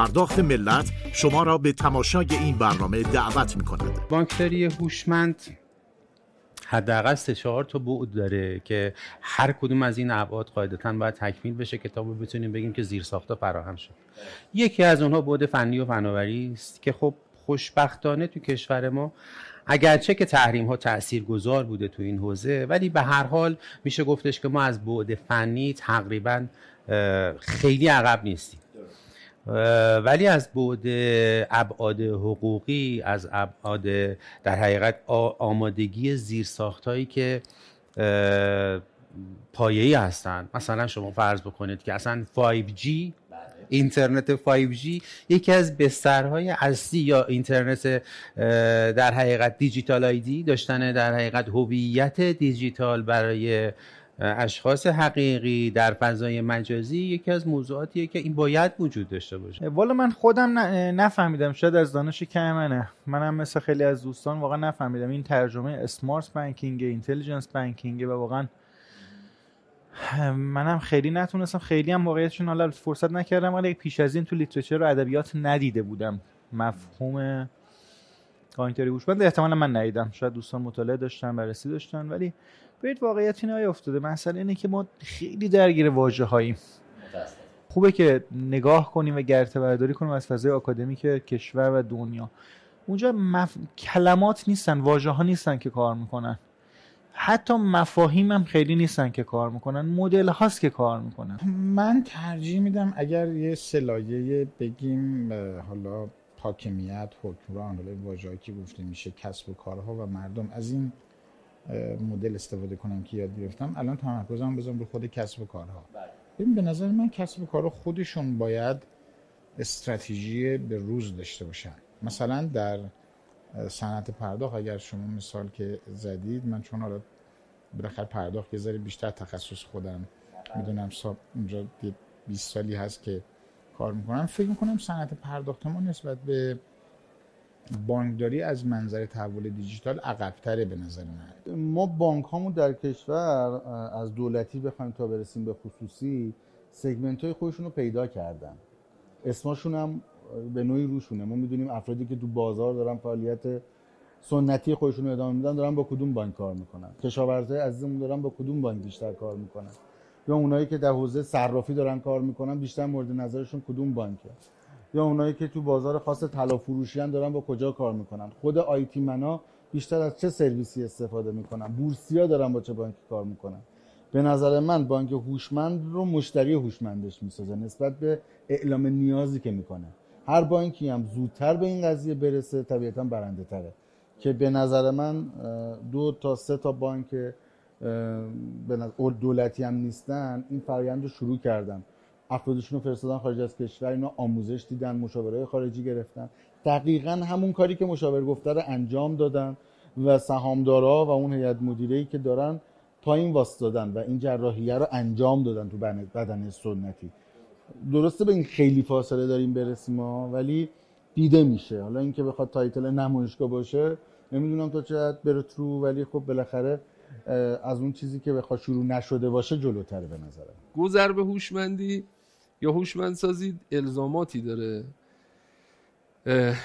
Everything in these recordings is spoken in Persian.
پرداخت ملت شما را به تماشای این برنامه دعوت می کند بانکداری هوشمند حداقل سه چهار تا بعد داره که هر کدوم از این ابعاد قاعدتا باید تکمیل بشه کتاب بتونیم بگیم که زیر ساختا فراهم شد. یکی از اونها بعد فنی و فناوری است که خب خوشبختانه تو کشور ما اگرچه که تحریم ها تأثیر گذار بوده تو این حوزه ولی به هر حال میشه گفتش که ما از بعد فنی تقریبا خیلی عقب نیستیم. ولی از بعد ابعاد حقوقی از ابعاد در حقیقت آمادگی زیرساخت هایی که پایه‌ای هستند مثلا شما فرض بکنید که اصلا 5G اینترنت 5G یکی از بسترهای اصلی یا اینترنت در حقیقت دیجیتال آیدی داشتن در حقیقت هویت دیجیتال برای اشخاص حقیقی در فضای مجازی یکی از موضوعاتیه که این باید وجود داشته باشه. والا من خودم نفهمیدم شاید از دانش کم منه منم مثل خیلی از دوستان واقعا نفهمیدم. این ترجمه smart banking intelligence banking و واقعا منم خیلی نتونستم. خیلی هم واقعیتشون حالا فرصت نکردم ولی پیش از این تو literature و ادبیات ندیده بودم. مفهوم بانکداری هوشمند احتمالا من ندیدم. شاید دوستان مطالعه داشتن بررسی داشتن ولی برید واقعیت این افتاده؟ مسئله اینه که ما خیلی درگیر واژه هاییم. خوبه که نگاه کنیم و گرته برداری کنیم از فضای آکادمیک کشور و دنیا. اونجا مف... کلمات نیستن واژه ها نیستن که کار می‌کنن. حتی مفاهیم هم خیلی نیستن که کار می‌کنن. مدل هاست که کار می‌کنن. من ترجیح میدم اگر یه سلایه بگیم حالا حاکمیت حکمران حالا واژه‌ای که گفته میشه کسب و کارها و مردم از این مدل استفاده کنم که یاد گرفتم. الان تمرکزم بزنم رو خود کسب و کارها. ببین به نظر من کسب و کارها خودشون باید استراتژی به روز داشته باشن. مثلا در صنعت پرداخت اگر شما مثال که زدید من چون حالا بالاخره پرداخت یه ذره بیشتر تخصص خودم می‌دونم ساب اونجا 20 سالی هست که کار می‌کنم. فکر می‌کنم صنعت پرداخت ما نسبت به بانکداری از منظر تحول دیجیتال عقبتره به نظر من. ما بانک هامون در کشور از دولتی بخوایم تا برسیم به خصوصی سگمنت های خودشون رو پیدا کردن. اسمشون هم به نوعی روشونه. ما می‌دونیم افرادی که تو بازار دارن فعالیت سنتی خودشون رو ادامه میدن دارن با کدوم بانک کار می‌کنن؟ کشاورزای عزیزمون دارن با کدوم بانک بیشتر کار می‌کنن؟ یا اونایی که در حوزه صرافی دارن کار می‌کنن بیشتر مورد نظرشون کدوم بانکه؟ یا اونایی که تو بازار خاص طلا فروشی دارن با کجا کار می‌کنن؟ خود آیتی منا بیشتر از چه سرویسی استفاده می‌کنن؟ بورسیا دارن با چه بانکی کار می‌کنن؟ به نظر من بانک هوشمند رو مشتری هوشمندش می‌سازه نسبت به اعلام نیازی که می‌کنه. هر بانکی هم زودتر به این قضیه برسه طبیعتا برنده تره که به نظر من دو تا سه تا بانک دولتی هم نیستن این فرایند رو شروع کردن. افرادشون رو فرستادن خارج از کشور اینا آموزش دیدن مشاوره خارجی گرفتن. دقیقا همون کاری که مشاور گفته رو انجام دادن و سهامدارا و اون هیئت مدیره که دارن پایین واسطادن و این جراحیه رو انجام دادن تو بدن سنتی. درسته به این خیلی فاصله داریم برسیم ما ولی دیده میشه. حالا اینکه بخواد تایتل نمایشگاه باشه نمی‌دونم تا چه بره تو ولی خب بالاخره از اون چیزی که بخواد شروع نشده باشه جلوتره به نظرم. گذر به هوشمندی. یا هوشمندسازی الزاماتی داره.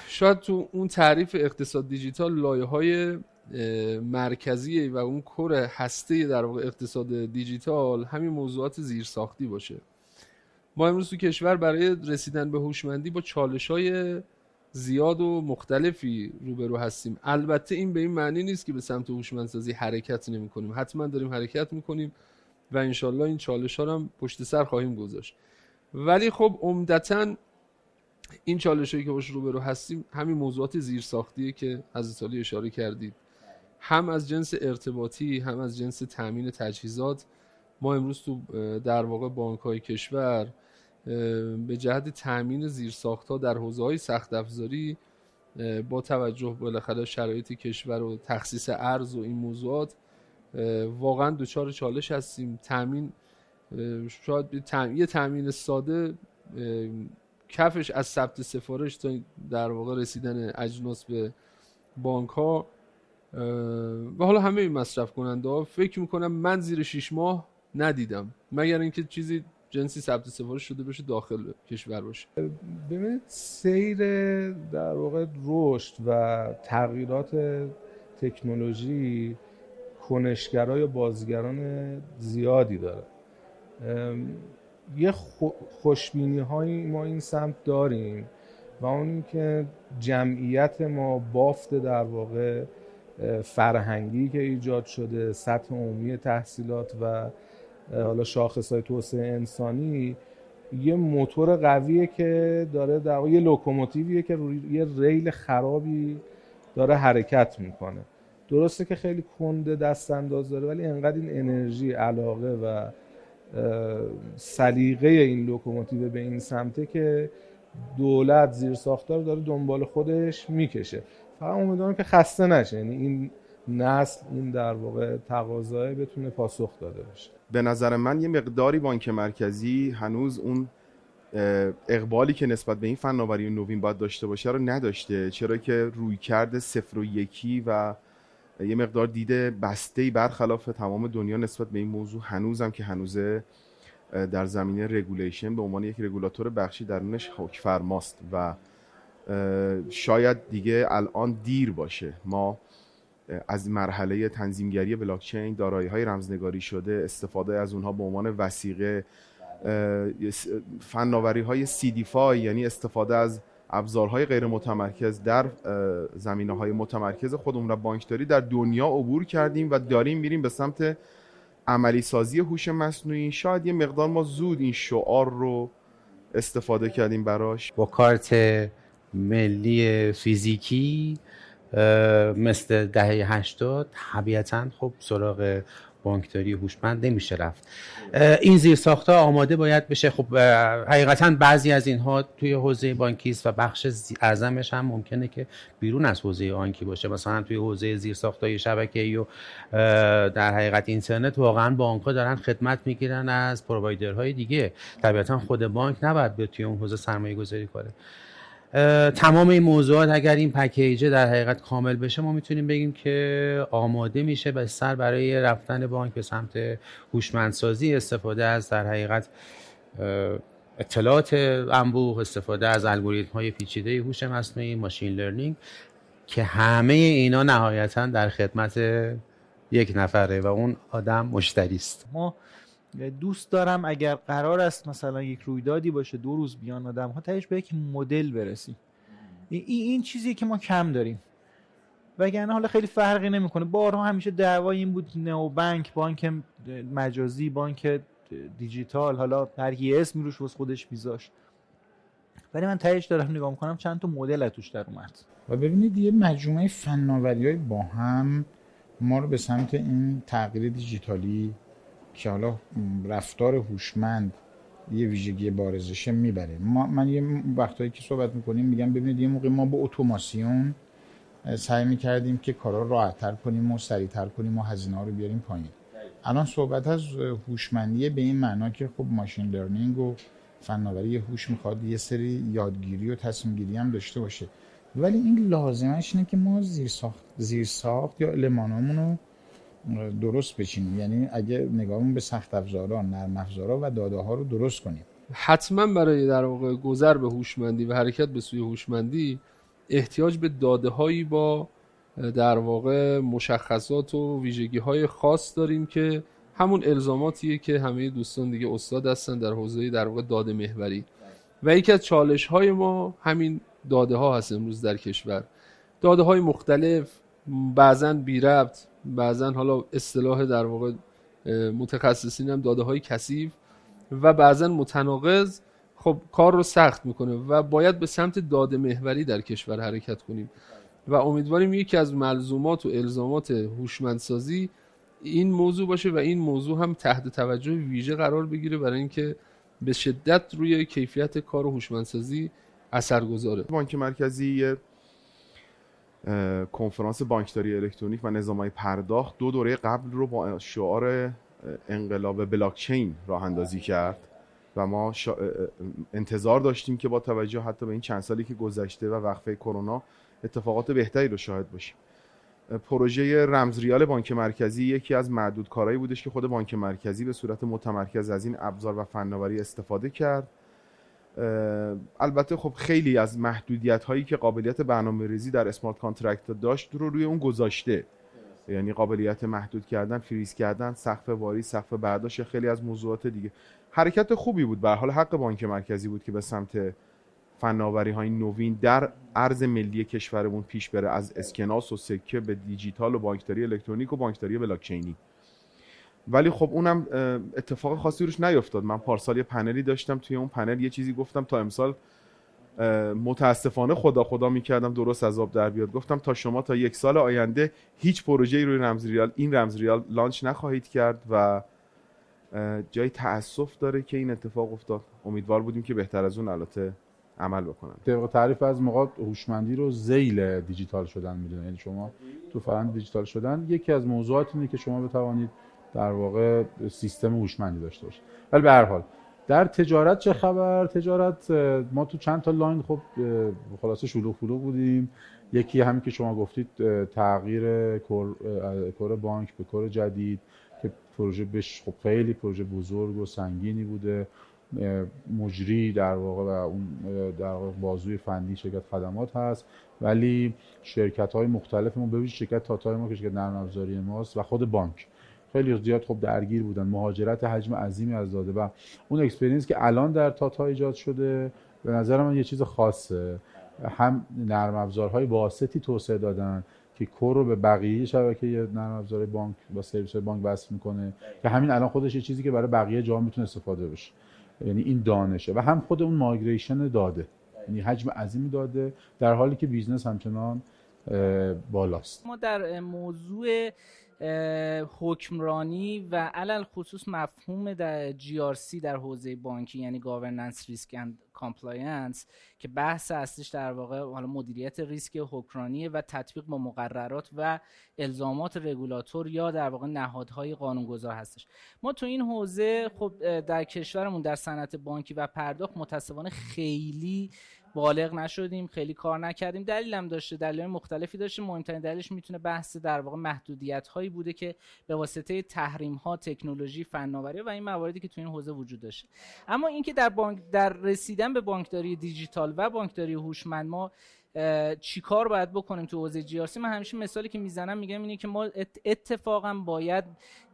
شاید تو اون تعریف اقتصاد دیجیتال لایه های مرکزی و اون کور هسته در واقع اقتصاد دیجیتال همین موضوعات زیرساختی باشه. ما امروز تو کشور برای رسیدن به هوشمندی با چالش های زیاد و مختلفی روبرو هستیم. البته این به این معنی نیست که به سمت هوشمندسازی حرکت نمی کنیم حتما داریم حرکت می‌کنیم و انشالله این چالش ها هم پشت سر خواهیم گذاشت. ولی خب عمدتا این چالش که باش روبرو هستیم همین موضوعات زیرساختیه که از علی اشاره کردید. هم از جنس ارتباطی هم از جنس تامین تجهیزات. ما امروز تو در واقع بانک های کشور به جهت تامین زیرساخت ها در حوزه های سخت افزاری با توجه بالاخره شرایط کشور و تخصیص ارز و این موضوعات واقعا دچار چالش هستیم. تامین شاید یه تامین ساده کفش از ثبت سفارش تا در واقع رسیدن اجناس به بانک ها و حالا همه این مصرف کننده ها فکر می‌کنم من زیر شیش ماه ندیدم. مگر اینکه چیزی جنسی ثبت سفارش شده باشه داخل کشور باشه. ببینید سیر در واقع رشد و تغییرات تکنولوژی کنشگرای یا بازیگران زیادی داره. یه خوشبینی هایی ما این سمت داریم و اون که جمعیت ما بافت در واقع فرهنگی که ایجاد شده سطح عمومی تحصیلات و حالا شاخص های توسعه انسانی یه موتور قویه که داره در واقع یه لوکوموتیویه که روی یه ریل خرابی داره حرکت می‌کنه. درسته که خیلی کنده دست انداز داره ولی انقدر این انرژی علاقه و سلیقه این لوکوموتیو به این سمته که دولت زیر ساختار داره دنبال خودش می‌کشه. فقط امیدوارم که خسته نشه. یعنی این نسل این در واقع تقاضای بتونه پاسخ داده بشه. به نظر من یه مقداری بانک مرکزی هنوز اون اقبالی که نسبت به این فناوری نوین باید داشته باشه رو نداشته چرا که رویکرد صفر و یکی و یه مقدار دیده بسته برخلاف تمام دنیا نسبت به این موضوع هنوزم که هنوزه در زمینه regulation به عنوان یک رگولاتور بخشی درونش فرماست و شاید دیگه الان دیر باشه. ما از مرحله تنظیمگری بلاکچین دارایی های رمزنگاری شده استفاده از اونها به عنوان وثیقه فناوری های فای یعنی استفاده از ابزارهای غیر متمرکز در زمینه های متمرکز خودمون را بانکداری در دنیا عبور کردیم و داریم میریم به سمت عملی سازی هوش مصنوعی. شاید یه مقدار ما زود این شعار رو استفاده کردیم براش. با کارت ملی فیزیکی مثل دهه 80 طبیعتا خب سراغ بانکداری هوشمند نمیشه رفت. این زیر ساخته آماده باید بشه. خب حقیقتا بعضی از اینها توی حوزه بانکی است و بخش اعظمش هم ممکنه که بیرون از حوزه آنکی باشه. مثلا توی حوزه زیر ساختای شبکه‌ای و در حقیقت اینترنت واقعا بانک ها دارن خدمت می‌گیرن از پرووایدرهای دیگه. طبیعتا خود بانک نباید به توی اون حوزه سرمایه گذاری کنه. تمام این موضوعات اگر این پکیج در حقیقت کامل بشه ما می‌تونیم بگیم که آماده میشه به سر برای رفتن بانک به سمت هوشمندسازی استفاده از در حقیقت اطلاعات انبوه استفاده از الگوریتم های پیچیده هوش مصنوعی ماشین لرنینگ که همه اینا نهایتا در خدمت یک نفره و اون آدم مشتری است. ما دوست دارم اگر قرار است مثلا یک رویدادی باشه دو روز بیان آدم ها تهش به یک مدل برسیم. این این چیزی که ما کم داریم. وگرنه حالا خیلی فرقی نمی‌کنه. بارها همیشه دعوای این بود نو بانک بانک مجازی بانک دیجیتال حالا هر کی اسمی روش واسه خودش میذاشت ولی من تهش دارم نگاه می‌کنم چند تا مدل توش در اومد. و ببینید یه مجموعه فناوری های با هم ما رو به سمت این تغییر دیجیتالی که حالا رفتار هوشمند یه ویژگی بارزشه می‌بره. ما من یه وقتایی که صحبت می‌کنیم میگم ببینید یه موقع ما با اتوماسیون سعی می‌کردیم که کارا رو راحتتر کنیم و سریعتر کنیم و هزینه رو بیاریم پایین. الان صحبت از هوشمندی به این معنا که خب ماشین لرنینگ و فناوری هوش می‌خواد یه سری یادگیری و تصمیم گیری هم داشته باشه. ولی این لازمش اینه که ما زیر ساخت, زیر ساخت یا المانامون رو درست بچینیم. یعنی اگه نگاهمون به سخت افزارا نرم افزارا و داده ها رو درست کنیم. حتما برای در واقع گذر به هوشمندی و حرکت به سوی هوشمندی احتیاج به داده هایی با در واقع مشخصات و ویژگی های خاص داریم که همون الزاماتیه که همه دوستان دیگه استاد هستن در حوزه در واقع داده محوری. و یکی از چالش های ما همین داده ها هست امروز در کشور. داده های مختلف بعضا بی ربط بعضا حالا اصطلاح در واقع متخصصین هم داده های کثیف و بعضا متناقض خب کار رو سخت می‌کنه و باید به سمت داده محوری در کشور حرکت کنیم. و امیدواریم یکی از ملزومات و الزامات هوشمندسازی این موضوع باشه و این موضوع هم تحت توجه ویژه قرار بگیره برای اینکه به شدت روی کیفیت کار و هوشمندسازی اثر گذاره بانک مرکزی کنفرانس بانکداری الکترونیک و نظامهای پرداخت دو دوره قبل رو با شعار انقلاب بلاکچین راه اندازی کرد و ما انتظار داشتیم که با توجه حتی به این چند سالی که گذشته و وقفه کرونا اتفاقات بهتری رو شاهد باشیم. پروژه رمزریال بانک مرکزی یکی از معدود کارهایی بودش که خود بانک مرکزی به صورت متمرکز از این ابزار و فناوری استفاده کرد. البته خب خیلی از محدودیت هایی که قابلیت برنامه ریزی در smart contract داشت رو روی اون گذاشته. یعنی قابلیت محدود کردن فریز کردن سقف واریز سقف برداشت خیلی از موضوعات دیگه. حرکت خوبی بود. به هر حال حق بانک مرکزی بود که به سمت فناوری های نوین در ارز ملی کشورمون پیش بره از اسکناس و سکه به دیجیتال و بانکداری الکترونیک و بانکداری بلاکچینی. ولی خب اونم اتفاق خاصی روش نیفتاد. من پارسال یه پنلی داشتم توی اون پنل یه چیزی گفتم. تا امسال متاسفانه خدا خدا می‌کردم درست از آب در بیاد. گفتم تا شما تا یک سال آینده هیچ پروژه‌ای روی رمز ریال این رمز ریال لانچ نخواهید کرد و جای تاسف داره که این اتفاق افتاد. امیدوار بودیم که بهتر از اون البته عمل بکنن. طبق تعریف از موقع هوشمندی رو زیل دیجیتال شدن می‌دونه یعنی شما تو فرآیند دیجیتال شدن یکی از موضوعات اینه که شما بتوانید در واقع سیستم هوشمندی داشته باشید ولی به هر حال در تجارت چه خبر؟ تجارت ما تو چند تا line خب خلاصه شلوغ فلوغ بودیم. یکی همین که شما گفتید تغییر core بانک به core جدید که پروژه‌ش خب خیلی پروژه بزرگ و سنگینی بوده. مجری در واقع و اون در واقع بازوی فنی شرکت خدمات هست. ولی شرکت های مختلف ما ببینید شرکت تاتای ما که شرکت نرم افزاری ماست و خود بانک. خیلی زیاد خب درگیر بودن. مهاجرت حجم عظیمی از داده و اون experience که الان در تاتا ایجاد شده به نظر من یه چیز خاصه. هم نرم افزارهای واسطی توسعه دادن که core رو به بقیه شبکه نرم افزار بانک با سرویس بانک وصل می‌کنه. که همین الان خودش یه چیزی که برای بقیه جا می‌تونه استفاده بشه. یعنی این دانشه. و هم خود اون migration داده. یعنی حجم عظیمی داده. در حالی که business همچنان بالاست. ما در موضوع حکمرانی و علل خصوص مفهوم در GRC در حوزه بانکی یعنی Governance Risk and Compliance که بحث اصلیش در واقع حالا مدیریت ریسک حکمرانی و تطبیق با مقررات و الزامات رگولاتور یا در واقع نهادهای قانونگذار هستش. ما تو این حوزه خب در کشورمون در صنعت بانکی و پرداخت متاسفانه خیلی بالغ نشدیم خیلی کار نکردیم. دلیلم داشته دلیل مختلفی داشته. مهمترین دلیلش می‌تونه بحث در واقع محدودیت هایی بوده که به واسطه تحریم ها تکنولوژی فناوری و این مواردی که تو این حوزه وجود داشته. اما اینکه در بانک در رسیدن به بانکداری دیجیتال و بانکداری هوشمند ما چیکار باید بکنیم تو حوزه جی من همیشه مثالی که می‌زنم میگم اینه که ما اتفاقا باید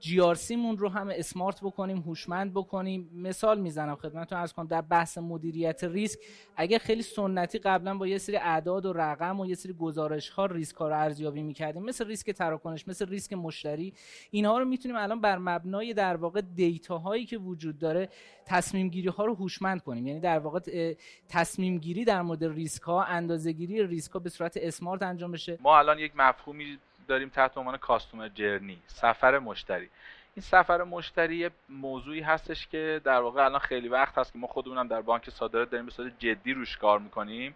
جی مون رو هم اسمارت بکنیم هوشمند بکنیم. مثال می‌زنم خدمتتون عرض کنم در بحث مدیریت ریسک اگه خیلی سنتی قبلا با یه سری اعداد و رقم و یه سری گزارش ها ریسک ها رو ارزیابی می‌کردیم مثل ریسک تراکنش مثل ریسک مشتری اینها رو می‌تونیم الان بر مبنای در واقع data هایی که وجود داره تصمیم گیری ها رو هوشمند کنیم. یعنی در واقع تصمیم گیری در مورد ریسک ها اندازه گیری ریسک ها به صورت smart انجام بشه. ما الان یک مفهومی داریم تحت عنوان customer journey سفر مشتری. این سفر مشتری موضوعی هستش که در واقع الان خیلی وقت هست که ما خودمونم در بانک صادرات داریم به صورت جدی روش کار می‌کنیم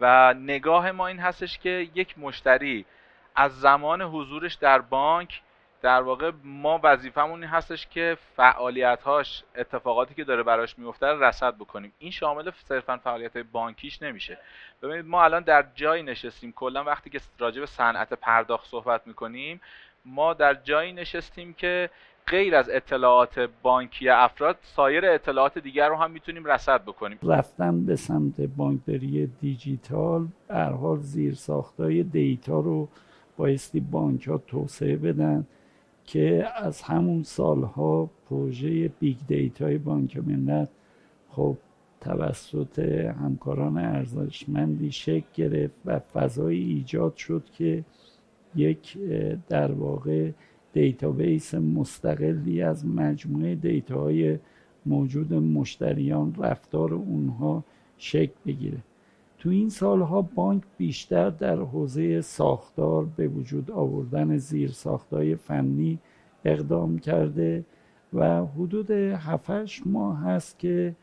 و نگاه ما این هستش که یک مشتری از زمان حضورش در بانک در واقع ما وظیفمون این هستش که فعالیت‌هاش اتفاقاتی که داره براش میفته رو رصد بکنیم. این شامل صرفا فعالیت بانکیش نمیشه. ببینید ما الان در جایی نشستیم. کلا وقتی که راجع به صنعت پرداخت صحبت می‌کنیم ما در جایی نشستیم که غیر از اطلاعات بانکی افراد سایر اطلاعات دیگر رو هم می‌تونیم رصد بکنیم. رفتن به سمت بانکداری دیجیتال هر حال زیر ساختای data رو بایستی بانک ها توسعه بدن. که از همون سالها پروژه big data ی بانک ملت خب توسط همکاران ارزشمندی شکل گرفت و فضایی ایجاد شد که یک در واقع database مستقلی از مجموعه data های موجود مشتریان رفتار اونها شکل بگیره. تو این سالها بانک بیشتر در حوزه ساختار به وجود آوردن زیر ساختای فنی اقدام کرده و حدود 7 ماه هست که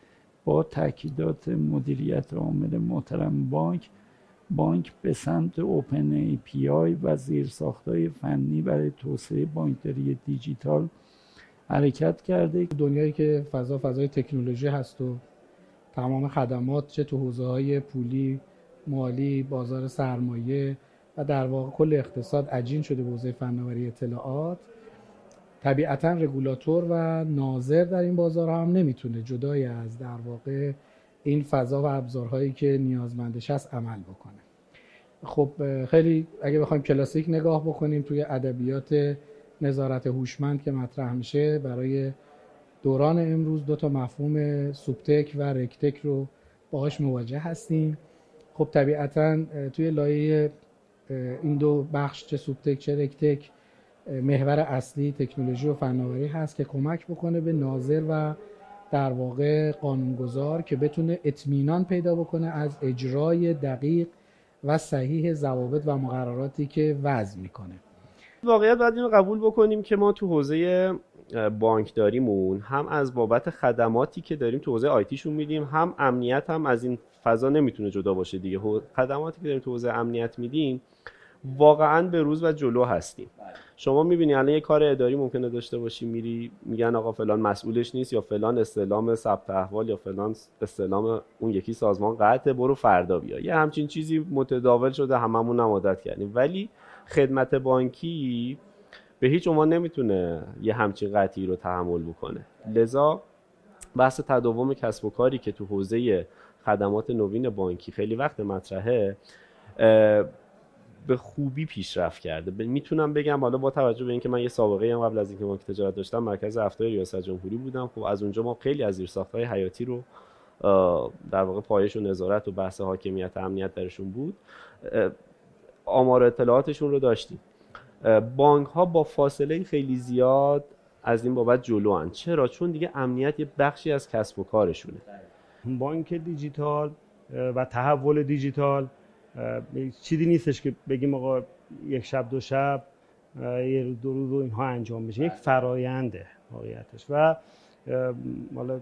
با تاکیدات مدیریت عامل محترم بانک بانک به سمت open API و زیر ساختای فنی برای توسعه بانکداری دیجیتال حرکت کرده. دنیایی که فضا فضای تکنولوژی هست و تمام خدمات چه تو حوزه های پولی مالی بازار سرمایه و در واقع کل اقتصاد عجین شده به حوزه فناوری اطلاعات. طبیعتا رگولاتور و ناظر در این بازار هم نمی‌تونه جدای از در واقع این فضا و ابزارهایی که نیازمندش هست عمل بکنه. خب خیلی اگه بخوایم کلاسیک نگاه بکنیم توی ادبیات نظارت هوشمند که مطرح میشه برای دوران امروز دو تا مفهوم سوبتک و رکتک رو باهاش مواجه هستیم. خب طبیعتا توی لایه این دو بخش چه سوبتک چه رکتک محور اصلی تکنولوژی و فناوری هست که کمک بکنه به ناظر و در واقع قانونگذار که بتونه اطمینان پیدا بکنه از اجرای دقیق و صحیح ضوابط و مقرراتی که وضع می‌کنه. واقعیت باید اینو قبول بکنیم که ما تو حوزه بانکداریمون هم از بابت خدماتی که داریم تو حوزه آیتیشون میدیم هم امنیت هم از این فضا نمی‌تونه جدا باشه دیگه. خدماتی که داریم تو حوزه امنیت میدیم واقعا به روز و جلو هستیم. شما می‌بینی الان یه کار اداری ممکنه داشته باشی میری میگن آقا فلان مسئولش نیست یا فلان استعلام ثبت احوال یا فلان استعلام اون یکی سازمان قطعه برو فردا بیا. یه همچین چیزی متداول شده هممون هم عادت کردیم. ولی خدمت بانکی به هیچ عنوان نمی‌تونه یه همچین قطعی رو تحمل بکنه. لذا بحث تداوم کسب و کاری که تو حوزه خدمات نوین بانکی خیلی وقت مطرحه به خوبی پیشرفت کرده. می‌تونم بگم حالا با توجه به اینکه من یه سابقه هم قبل از اینکه بانک تجارت داشتم مرکز هفته ریاست جمهوری بودم. خب از اونجا ما خیلی از زیرساختهای حیاتی رو در واقع پایش و نظارت و بحث حاکمیت امنیت درشون بود. آمار اطلاعاتشون رو داشتیم. بانک ها با فاصله خیلی زیاد از این بابت جلو هن. چرا؟ چون دیگه امنیت یه بخشی از کسب و کارشونه. بانک دیجیتال و تحول دیجیتال چیزی نیستش که بگیم آقا یک شب دو شب یه دو روز و اینها انجام بشه. یک فراینده واقعیتش. و حالا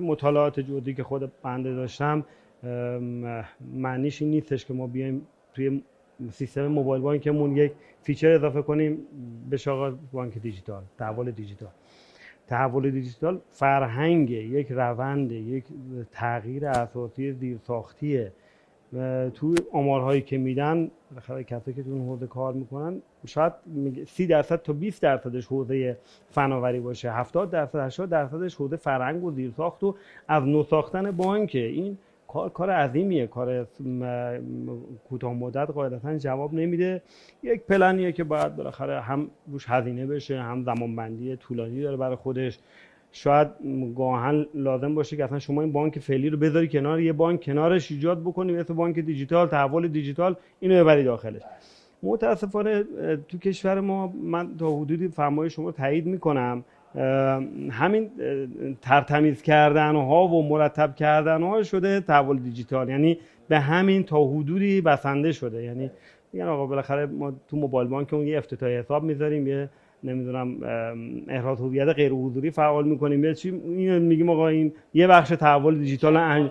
مطالعات جدی که خود بنده داشتم معنیش این نیستش که ما بیایم توی سیستم موبایل بانکمون یک feature اضافه کنیم بشه نقل بانک دیجیتال تحول دیجیتال. تحول دیجیتال فرهنگ یک روند یک تغییر اساسی زیرساختیه تو آمارهایی که میدن بالاخره کسایی که تو حوزه کار می‌کنن شاید 30 درصد تا 20 درصدش حوزه فناوری باشه 70 درصد 80 درصدش حوزه فرهنگ و زیرساخت و از نو ساختن بانکه این کار کار عظیمیه. کار کوتاه مدت قاعدتا جواب نمیده. یک پلنیه که باید بالاخره هم روش هزینه بشه هم زمانبندی طولانی داره برای خودش. شاید گاهن لازم باشه که اصلا شما این بانک فعلی رو بذاری کنار یه بانک کنارش ایجاد بکنی مثل بانک دیجیتال تحول دیجیتال اینو ببری داخلش. متاسفانه تو کشور ما من تا حدودی فرمای شما تایید می‌کنم. همین ترتمیز کردن ها و مرتب کردن ها شده تحول دیجیتال. یعنی به همین تا حدودی بسنده شده. یعنی میگن آقا بالاخره ما تو موبایل بانک اون یه افتتاحی حساب می‌ذاریم یه نمی‌دونم احراز هویت غیر حضوری فعال می‌کنیم. یا چی این میگیم آقا این یه بخش تحول دیجیتال انج...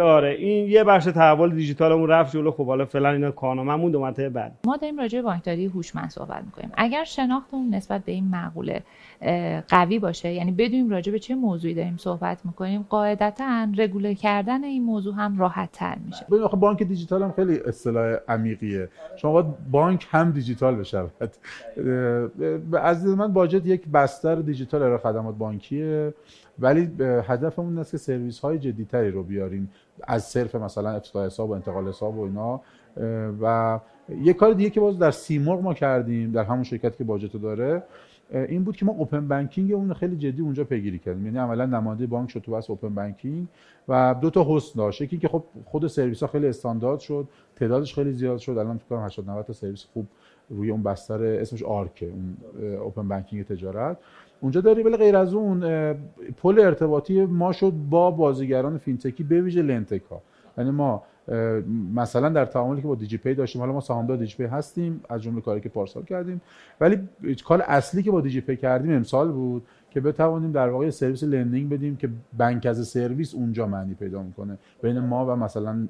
آره این یه بخش تحول دیجیتالمون رفت جلو. خب حالا فعلا اینا کارنامه‌مون دو منطقه بعد. ما داریم راجع به بانکداری هوشمند صحبت می‌کنیم. اگر شناختمون نسبت به این مقوله قوی باشه یعنی بدونیم راجع به چه موضوعی داریم صحبت می‌کنیم قاعدتا رگوله کردن این موضوع هم راحت تر میشه. ببین آخه بانک دیجیتال هم خیلی اصطلاح عمیقیه. شما باید بانک هم دیجیتال بشود از من باجت یک بستر دیجیتال ارائه خدمات بانکیه ولی هدفمون این است که سرویس های جدیتری رو بیاریم. از صرف مثلا افتتاح حساب و انتقال حساب و اینا. و یه کار دیگه که باز در سیمرغ ما کردیم در همون شرکتی که باجت داره این بود که ما open banking مون خیلی جدی اونجا پیگیری کردیم. یعنی عملا نماینده بانک شد تو بس open banking و دو تا حسن داشت. یکی که خب خود سرویس ها خیلی استاندارد شد تعدادش خیلی زیاد شد. الان فکر کنم 80 90 تا سرویس خوب روی اون بستر اسمش آرک اون open banking تجارت. اونجا داری ولی غیر از اون پل ارتباطی ما شد با بازیگران fintech ی به ویژه lendtech ها. یعنی ما مثلا در تعاملی که با دیجی پی داشتیم حالا ما سهامدار دیجی پی هستیم از جمله کاری که پارسال کردیم. ولی کار اصلی که با دیجی پی کردیم امسال بود. که بتوانیم در واقع سرویس lending بدیم که بانک از سرویس اونجا معنی پیدا می‌کنه بین ما و مثلا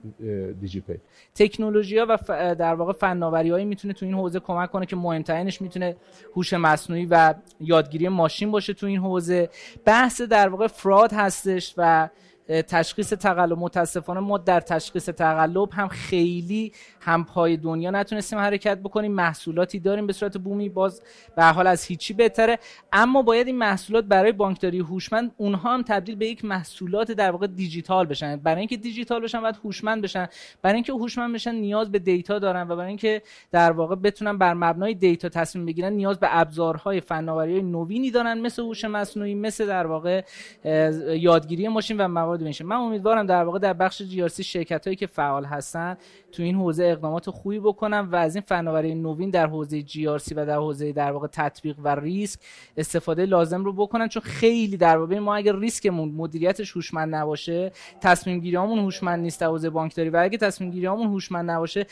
دیجی پی تکنولوژی ها و در واقع فناوری هایی می‌تونه تو این حوزه کمک کنه که مهمترینش می‌تونه هوش مصنوعی و یادگیری ماشین باشه تو این حوزه. بحث در واقع فراد هستش و تشخیص تقلب. متاسفانه ما در تشخیص تقلب هم خیلی هم پای دنیا نتونستیم حرکت بکنیم. محصولاتی داریم به صورت بومی. باز به حال از هیچی بهتره. اما باید این محصولات برای بانکداری هوشمند اونها هم تبدیل به یک محصولات در واقع دیجیتال بشن. برای اینکه دیجیتال بشن باید هوشمند بشن. برای اینکه هوشمند بشن نیاز به data دارن و برای اینکه در واقع بتونن بر مبنای data تصمیم بگیرن نیاز به ابزارهای فناوری نوینی دارن. مثل هوش مصنوعی مثل در واقع یادگیری ماشین و موارد میشه من امیدوارم در واقع در بخش جی شرکت هایی که فعال هستن تو این حوزه اقدامات خوبی بکنن و از این فناوری نوین در حوزه GRC و در حوزه در واقع تطبیق و ریسک استفاده لازم رو بکنن چون خیلی در واقع ما اگر ریسکمون مدیریتش هوشمند نباشه تصمیم گیریامون هوشمند نیست در حوزه بانکداری و اگه تصمیم گیریامون هوشمند نباشه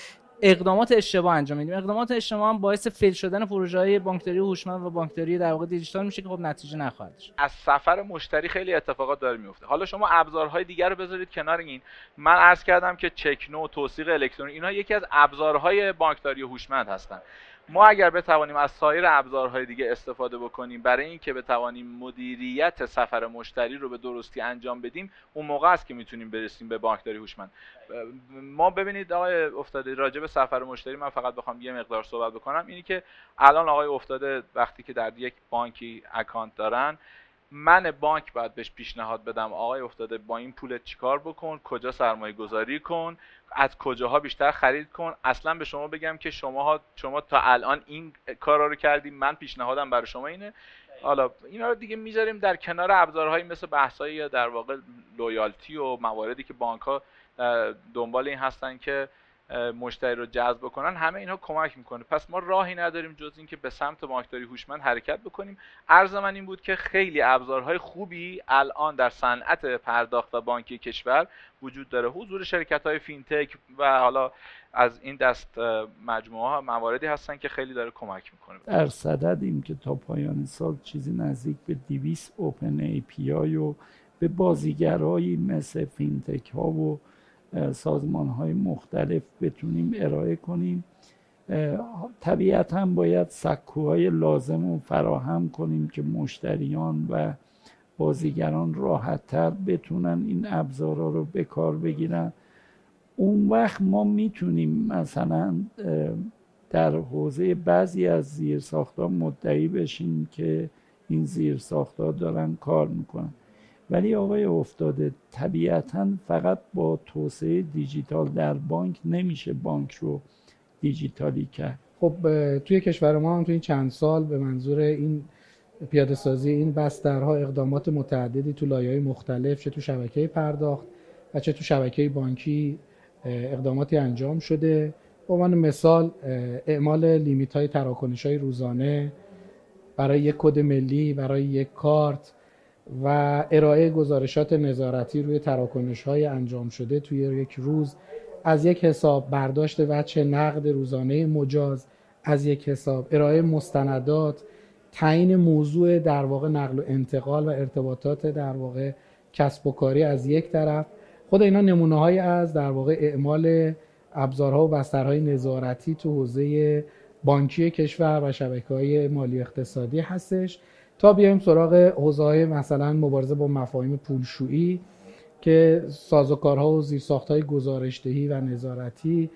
اقدامات اشتباه انجام میدیم. اقدامات اشتباه هم باعث فیل شدن پروژه های بانکداری هوشمند و بانکداری در واقع دیجیتال میشه که خب نتیجه نخواهد از سفر مشتری خیلی اتفاقات داره میفته. حالا شما ابزارهای دیگر رو بذارید کنار این. من عرض کردم که چکنو توثیق الکترونیک اینا یکی از ابزارهای بانکداری هوشمند هستن. ما اگر بتوانیم از سایر ابزارهای دیگه استفاده بکنیم برای اینکه بتوانیم مدیریت سفر مشتری رو به درستی انجام بدیم اون موقع است که می‌تونیم برسیم به بانکداری هوشمند. ما ببینید آقای افتاده راجع به سفر مشتری من فقط بخوام یه مقدار صحبت بکنم. اینی که الان آقای افتاده وقتی که در یک بانکی اکانت دارن من بانک باید بهش پیشنهاد بدم. آقای افتاده با این پولت چیکار بکن؟ کجا سرمایه گذاری کن؟ از کجاها بیشتر خرید کن؟ اصلا به شما بگم که شما شما تا الان این کارا رو کردیم من پیشنهادم برای شما اینه. حالا اینا رو دیگه می‌ذاریم در کنار ابزارهایی مثل بحثایی یا در واقع loyalty و مواردی که بانک ها دنبال این هستن که مشتری رو جذب بکنن همه اینها کمک می‌کنه. پس ما راهی نداریم جز اینکه به سمت بانکداری هوشمند حرکت بکنیم. عرض من این بود که خیلی ابزارهای خوبی الان در صنعت پرداخت و بانکی کشور وجود داره. حضور شرکت های fintech و حالا از این دست مجموعه ها مواردی هستن که خیلی داره کمک می‌کنه. در صددیم که تا پایان سال چیزی نزدیک به 200 open API و به بازیگرایی مثل فینتک ها و سازمان های مختلف بتونیم ارائه کنیم. طبیعتا باید سکوهای لازم رو فراهم کنیم که مشتریان و بازیگران راحتتر بتونن این ابزارا رو به کار بگیرن. اون وقت ما می‌تونیم مثلا در حوزه بعضی از زیرساختها مدعی بشیم که این زیرساختها دارن کار می‌کنن. ولی آقای افتاده طبیعتا فقط با توسعه دیجیتال در بانک نمیشه بانک رو دیجیتالی کرد. خب توی کشور ما هم توی این چند سال به منظور این پیاده سازی این بسترها اقدامات متعددی تو لایه مختلف چه تو شبکه پرداخت و چه تو شبکه بانکی اقداماتی انجام شده. به عنوان مثال اعمال لیمیت های تراکنش های روزانه برای یک کد ملی برای یک کارت و ارائه گزارشات نظارتی روی تراکنش های انجام شده توی یک روز از یک حساب برداشت وچه نقد روزانه مجاز از یک حساب. ارائه مستندات تعیین موضوع در واقع نقل و انتقال و ارتباطات در واقع کسب و کاری از یک طرف. خود اینا نمونه های از در واقع اعمال ابزارها و بسترهای نظارتی تو حوزه بانکی کشور و شبکه های مالی اقتصادی هستش. تا بیایم سراغ حوزه مثلا مبارزه با مفاهیم پولشویی که سازوکارها و زیرساختهای گزارشدهی و نظارتی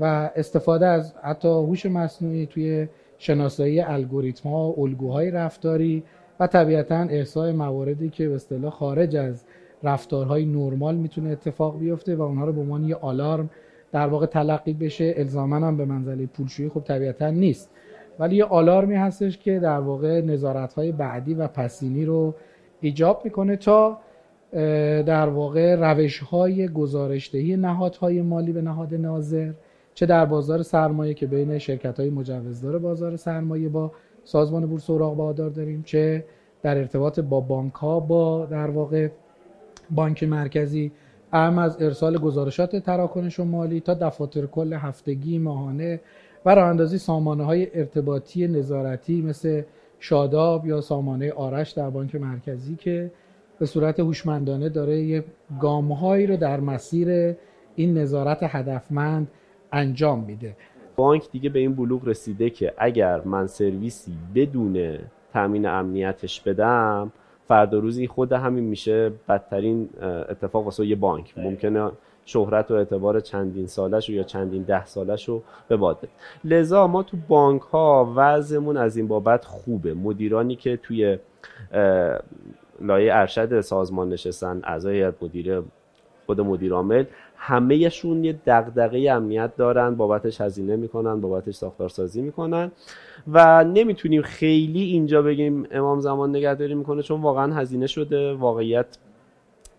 و استفاده از حتی هوش مصنوعی توی شناسایی الگوریتم ها الگوهای رفتاری و طبیعتا احسای مواردی که به اصطلاح خارج از رفتارهای نرمال می‌تونه اتفاق بیفته و اونها رو به عنوان یه آلارم در واقع تلقی بشه. الزاما هم به منزله پولشویی خب طبیعتا نیست. ولی یه آلارمی هستش که در واقع نظارت های بعدی و پسینی رو ایجاب می‌کنه تا در واقع روش های گزارشدهی نهادهای مالی به نهاد ناظر چه در بازار سرمایه که بین شرکت های مجوزدار بازار سرمایه با سازمان بورس اوراق بهادار داریم چه در ارتباط با بانک ها با در واقع بانک مرکزی اهم از ارسال گزارشات تراکنش و مالی تا دفاتر کل هفتگی ماهانه و راه اندازی سامانه های ارتباطی نظارتی مثل شاداب یا سامانه آرش در بانک مرکزی که به صورت هوشمندانه داره یه گامهایی رو در مسیر این نظارت هدفمند انجام میده. بانک دیگه به این بلوغ رسیده که اگر من سرویسی بدون تامین امنیتش بدم فردا روزی خود همین میشه بدترین اتفاق واسه یه بانک. ممکنه شهرت و اعتبار چندین سالش یا چندین ده سالش رو به باد لذا ما تو بانک ها وضعمون از این بابت خوبه. مدیرانی که توی لایه ارشد سازمان نشستن اعضای هیئت مدیره خود مدیر عامل همهشون یه دغدغه امنیت دارن بابتش هزینه می‌کنن بابتش ساختارسازی می‌کنن و نمی‌تونیم خیلی اینجا بگیم امام زمان نگهداری می‌کنه چون واقعا هزینه شده واقعیت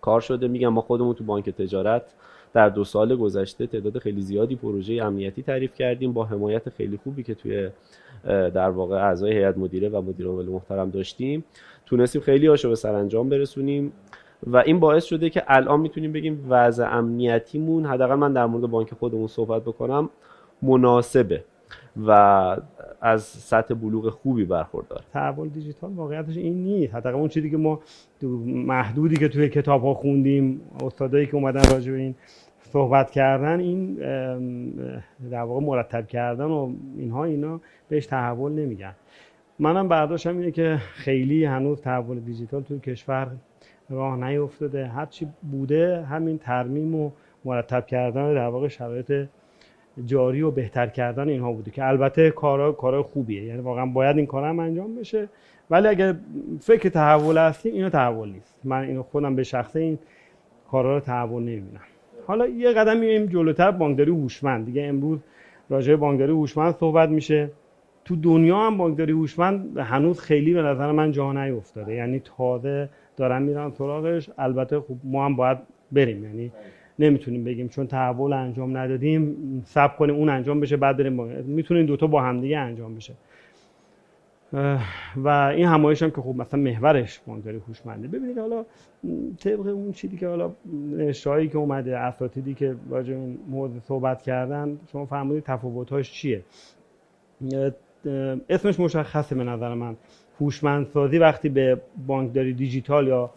کار شده. میگم ما خودمون تو بانک تجارت در دو سال گذشته تعداد خیلی زیادی پروژه امنیتی تعریف کردیم با حمایت خیلی خوبی که توی در واقع اعضای هیئت مدیره و مدیر عامل محترم داشتیم. تونستیم خیلی هاشو به سرانجام برسونیم و این باعث شده که الان می‌تونیم بگیم وضع امنیتیمون حداقل من در مورد بانک خودمون صحبت بکنم مناسبه. و از سطح بلوغ خوبی برخوردار. تحول دیجیتال واقعیتش این نیست. حداقل اون چیزی که ما محدودی که توی کتاب ها خوندیم استادایی که اومدن راجع به این صحبت کردن این در واقع مرتب کردن و اینها اینا بهش تحول نمیگن. منم برداشتم اینه که خیلی هنوز تحول دیجیتال توی کشور راه نیفتاده. هرچی بوده همین ترمیم و مرتب کردن در واقع شرایط جاری و بهتر کردن اینها بوده که البته کارا کارا خوبیه. یعنی واقعا باید این کار هم انجام بشه. ولی اگر فکر تحول هستیم اینو تحول نیست. من اینو خودم به شخصه این کارا رو تحول نمی‌بینم. حالا یه قدم میایم جلوتر. بانکداری هوشمند. دیگه امروز راجع به بانکداری هوشمند صحبت میشه. تو دنیا هم بانکداری هوشمند هنوز خیلی به نظر من جا نیفتاده. یعنی تازه دارن میرن سراغش. البته خب ما هم باید بریم. یعنی نمی‌تونیم بگیم چون تحول انجام ندادیم سب کنیم اون انجام بشه بعد بریم می‌تونیم دوتا با همدیگه انجام بشه. و این همایش هم که خب مثلا محورش بانکداری هوشمنده ببینید حالا طبق اون چیزی که حالا نشایی که اومده اساتیدی که راجع این موضوع صحبت کردن شما فهمیدید تفاوت‌هاش چیه؟ اسمش مشخصه به نظر من. هوشمندسازی وقتی به بانکداری دیجیتال یا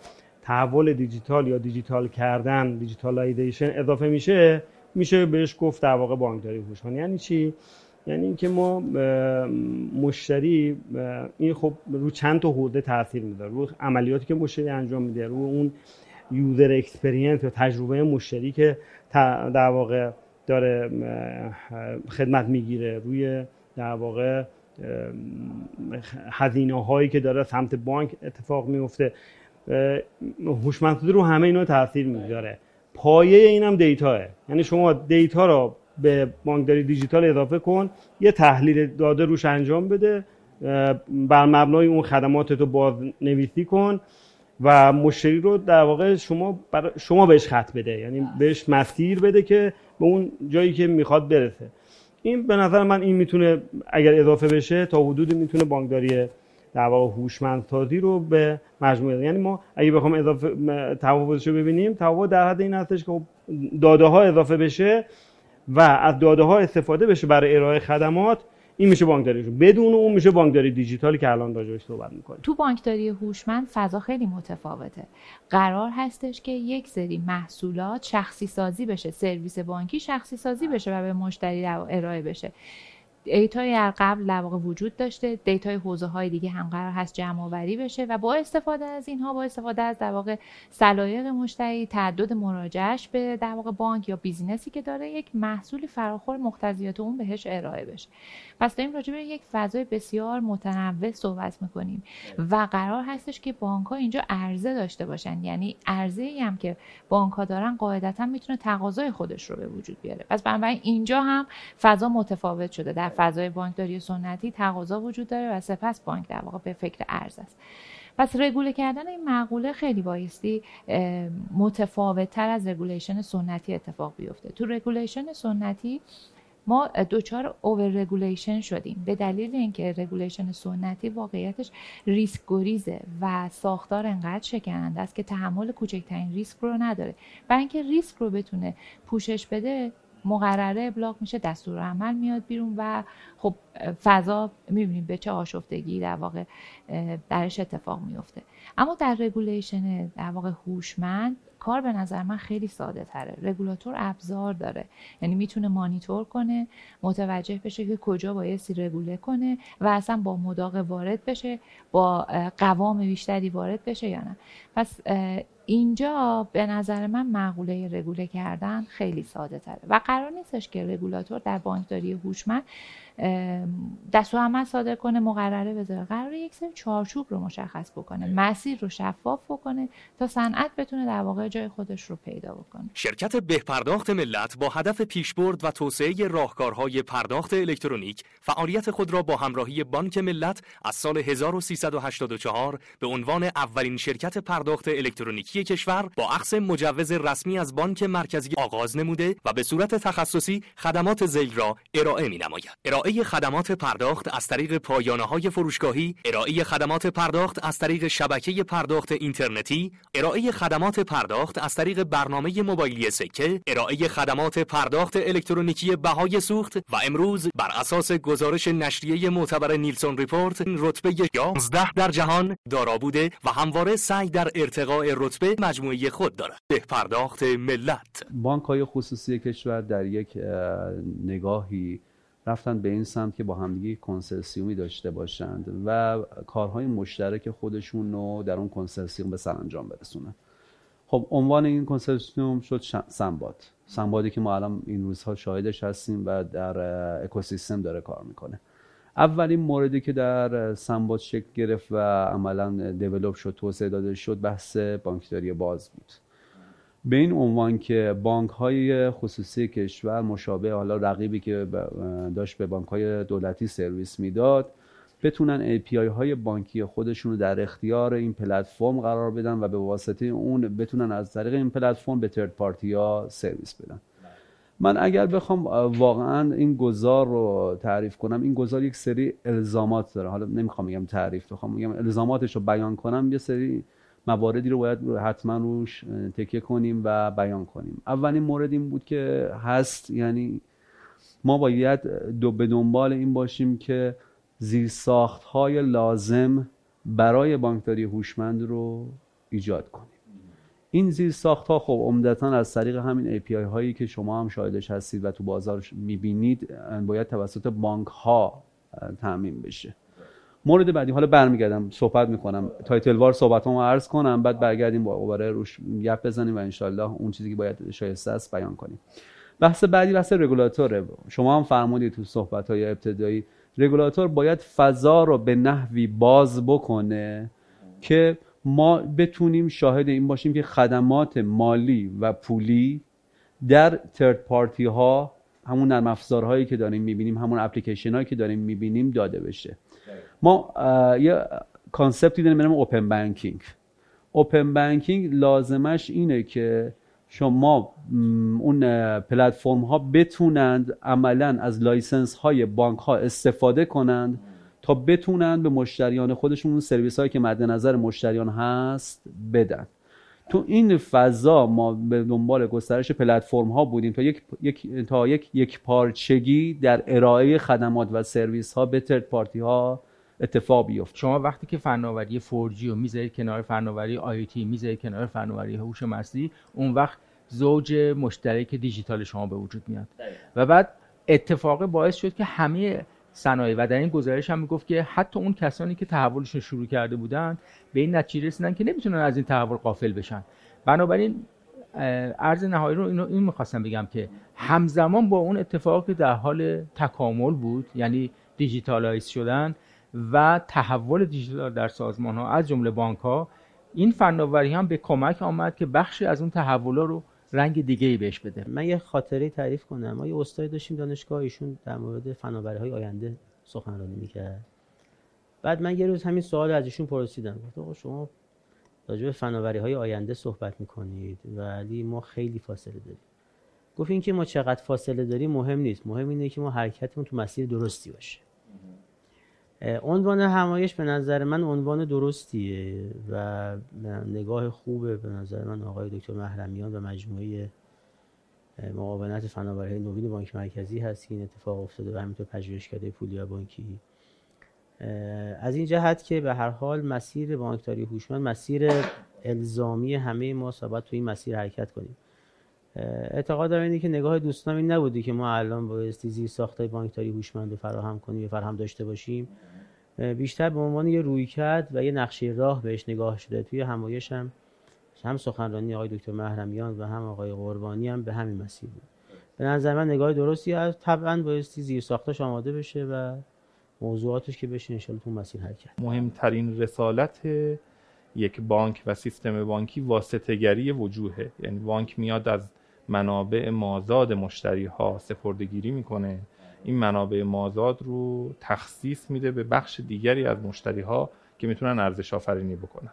تحول دیجیتال یا دیجیتال کردن digitalization اضافه میشه میشه بهش گفت در واقع بانکداری هوشمند. یعنی چی؟ یعنی اینکه ما مشتری این خب رو چند تا حوزه تاثیر می‌ذاره رو عملیاتی که مشتری انجام میده رو اون user experience یا تجربه مشتری که در واقع داره خدمت می‌گیره. روی در واقع هزینه هایی که داره سمت بانک اتفاق میفته هوشمندسازی رو همه اینا تاثیر می‌ذاره. پایه اینم دیتاه یعنی شما دیتا رو به بانکداری دیجیتال اضافه کن یه تحلیل داده روش انجام بده بر مبنای اون خدمات رو باز نویسی کن و مشتری رو در واقع شما شما بهش خط بده. یعنی بهش مسیر بده که به اون جایی که می‌خواد برسه. این به نظر من این می‌تونه اگر اضافه بشه تا حدودی می‌تونه بانکداری در واقع هوشمندسازی رو به مجموعه یعنی ما اگه بخوام اضافه تفاوتش رو ببینیم تفاوت در حد این هستش که خب داده ها اضافه بشه و از داده ها استفاده بشه برای ارائه خدمات این میشه بانکداری بدون اون میشه بانکداری دیجیتالی که الان راجعش صحبت می‌کنیم. تو بانکداری هوشمند فضا خیلی متفاوته. قرار هستش که یک سری محصولات شخصی سازی بشه. سرویس بانکی شخصی سازی بشه و به مشتری ارائه بشه. دیتای قبل در واقع وجود داشته دیتای حوزه های دیگه هم قرار هست جمع آوری بشه و با استفاده از اینها با استفاده از در واقع سلایق مشتری تعدد مراجعش به در واقع بانک یا business ی که داره یک محصولی فراخور مقتضیات اون بهش ارائه بشه. پس داریم راجع به یک فضای بسیار متنوع صحبت می‌کنیم و قرار هستش که بانک ها اینجا عرضه داشته باشن. یعنی عرضه ای هم که بانک ها دارن قاعدتا می‌تونه تقاضای خودش رو به وجود بیاره. پس بنابراین اینجا هم فضا متفاوت شده. در فضای بانکداری سنتی تقاضا وجود داره و سپس بانک در واقع به فکر عرضه است. پس رگوله کردن این مقوله خیلی بایستی متفاوت تر از regulation سنتی اتفاق بیفته. تو regulation سنتی ما دچار over regulation شدیم به دلیل اینکه regulation سنتی واقعیتش ریسک گریزه و ساختار انقدر شکننده است که تحمل کوچکترین ریسک رو نداره. برای اینکه ریسک رو بتونه پوشش بده مقرره ابلاغ میشه دستورالعمل میاد بیرون و خب فضا می‌بینیم به چه آشفتگی در واقع درش اتفاق میفته اما در regulation در واقع هوشمند کار به نظر من خیلی ساده تره. رگولاتور ابزار داره. یعنی می‌تونه مانیتور کنه متوجه بشه که کجا بایستی رگوله کنه و اصلا با مداق وارد بشه با قوام بیشتری وارد بشه یا نه. پس اینجا به نظر من معقوله رگوله کردن خیلی ساده تره. و قرار نیستش که رگولاتور در بانکداری هوشمند دستور عمل صادر کنه مقرره بذاره قرار یک سری چارچوب رو مشخص بکنه مسیر رو شفاف بکنه تا صنعت بتونه در واقع جای خودش رو پیدا بکنه شرکت بهپرداخت ملت با هدف پیشبرد و توسعه راهکارهای پرداخت الکترونیک فعالیت خود را با همراهی بانک ملت از سال 1384 به عنوان اولین شرکت پرداخت الکترونیکی کشور با اخذ مجوز رسمی از بانک مرکزی آغاز نموده و به صورت تخصصی خدمات ذیل را ارائه می نماید. ارائه خدمات پرداخت از طریق پایانه های فروشگاهی، ارائه خدمات پرداخت از طریق شبکه پرداخت اینترنتی، ارائه خدمات پرداخت از طریق برنامه موبایلی سکه، ارائه خدمات پرداخت الکترونیکی بهای سوخت و امروز بر اساس گزارش نشریه معتبر Nilson Report رتبه 11 در جهان دارا بوده و همواره سعی در ارتقاء رتبه مجموعه خود دارد. به پرداخت ملت بانک های خصوصی کشور در یک نگاهی رفتن به این سمت که با همدیگه کنسرسیومی داشته باشند و کارهای مشترک خودشون رو در اون کنسرسیوم به سرانجام برسونن. خب عنوان این کنسرسیوم شد سنباد سنبادی که ما الان این روزها شاهدش هستیم و در اکوسیستم داره کار می‌کنه. اولین موردی که در سنباد شکل گرفت و عملا دیولوب شد توسعه داده شد بحث بانکداری باز بود. به این عنوان که بانک های خصوصی کشور مشابه حالا رقیبی که داشت به بانک های دولتی سرویس می‌داد بتونن API های بانکی خودشون رو در اختیار این پلتفرم قرار بدن و به واسطه اون بتونن از طریق این پلتفرم به ترد پارتی ها سرویس بدن. من اگر بخوام واقعا این گذار رو تعریف کنم این گذار یک سری الزامات داره. حالا نمی‌خوام بگم تعریف بخوام بگم الزاماتش رو بیان کنم یه سری مواردی رو باید حتما روش تکیه کنیم و بیان کنیم. اولین مورد این بود که هست یعنی ما باید دو به دنبال این باشیم که زیرساخت های لازم برای بانکداری هوشمند رو ایجاد کنیم. این زیرساخت ها خب عمدتا از طریق همین API هایی که شما هم شاهدش هستید و تو بازار می‌بینید باید توسط بانک ها تامین بشه. مورد بعدی حالا برمیگردم صحبت می‌کنم. title وار صحبتامو عرض کنم بعد برگردیم با دوباره روش گپ بزنیم و انشالله اون چیزی که باید شایسته است بیان کنیم. بحث بعدی بحث رگولاتوره. شما هم فرمودید تو صحبت های ابتدایی رگولاتور باید فضا رو به نحوی باز بکنه که ما بتونیم شاهد این باشیم که خدمات مالی و پولی در third party ها همون نرم افزارهایی که داریم می‌بینیم همون اپلیکیشن هایی که داریم می‌بینیم داده بشه. ما یه concept ی داریم به open banking. open banking لازمش اینه که شما اون پلتفرم ها بتونند عملا از license های بانک ها استفاده کنند تا بتونند به مشتریان خودشون اون سرویس هایی که مد نظر مشتریان هست بدن. تو این فضا ما به دنبال گسترش پلتفرم ها بودیم تا یک یک تا یک یک پارچگی در ارائه خدمات و سرویس ها به ترد پارتی ها اتفاق بیفته شما وقتی که فناوری 4G رو می‌ذارید کنار فناوری IoT می‌ذارید کنار فناوری هوش مصنوعی اون وقت زوج مشترک دیجیتال شما به وجود میاد. و بعد اتفاق باعث شد که همه صنایع و در این گزارش هم می‌گفت که حتی اون کسانی که تحولشون شروع کرده بودن به این نتیجه رسیدن که نمی‌تونن از این تحول قافل بشن. بنابراین ارز نهایی رو اینو این می‌خواستم بگم که همزمان با اون اتفاق که در حال تکامل بود یعنی دیجیتالایز شدن و تحول دیجیتال در سازمان ها از جمله بانک ها این فناوری هم به کمک آمد که بخشی از اون تحول رو رنگ دیگه ای بهش بده. من یه خاطره تعریف کنم. ما یه استادی داشتیم دانشگاه ایشون در مورد فناوری های آینده سخنرانی می‌کرد. بعد من یه روز همین سوال از ایشون پرسیدم. گفت شما راجع به فناوری های آینده صحبت می‌کنید ولی ما خیلی فاصله داریم. گفت اینکه ما چقدر فاصله داریم مهم نیست. مهم اینه که ما حرکتمون تو مسیر درستی باشه. عنوان همایش به نظر من عنوان درستیه و نگاه خوبه به نظر من آقای دکتر محرمیان و مجموعه معاونت فناوری نوین بانک مرکزی هست که این اتفاق افتاده و همینطور پژوهشکده پولیا بانکی. از این جهت که به هر حال مسیر بانکداری هوشمند مسیر الزامی همه ما باید تو این مسیر حرکت کنیم. اعتقاد دارم اینه که نگاه دوستان این نبودی که ما الان بایستی زیر ساختای بانکداری هوشمند رو فراهم کنیم یا فراهم داشته باشیم. بیشتر به عنوان یه رویکرد و یه نقشه راه بهش نگاه شده. توی همایش هم هم سخنرانی آقای دکتر محرمیان و هم آقای قربانی هم به همین مسیر بود. به نظر من نگاه درستی هست طبعا بایستی زیر ساختاش آماده بشه و موضوعاتش که بشه انشالله تو مسیر حرکت مهمترین رسالت یک بانک و سیستم بانکی واسطهگری وجوهه. یعنی بانک میاد از منابع مازاد مشتری ها سپردگیری می‌کنه. این منابع مازاد رو تخصیص میده به بخش دیگری از مشتری ها که می‌تونن ارزش آفرینی بکنن.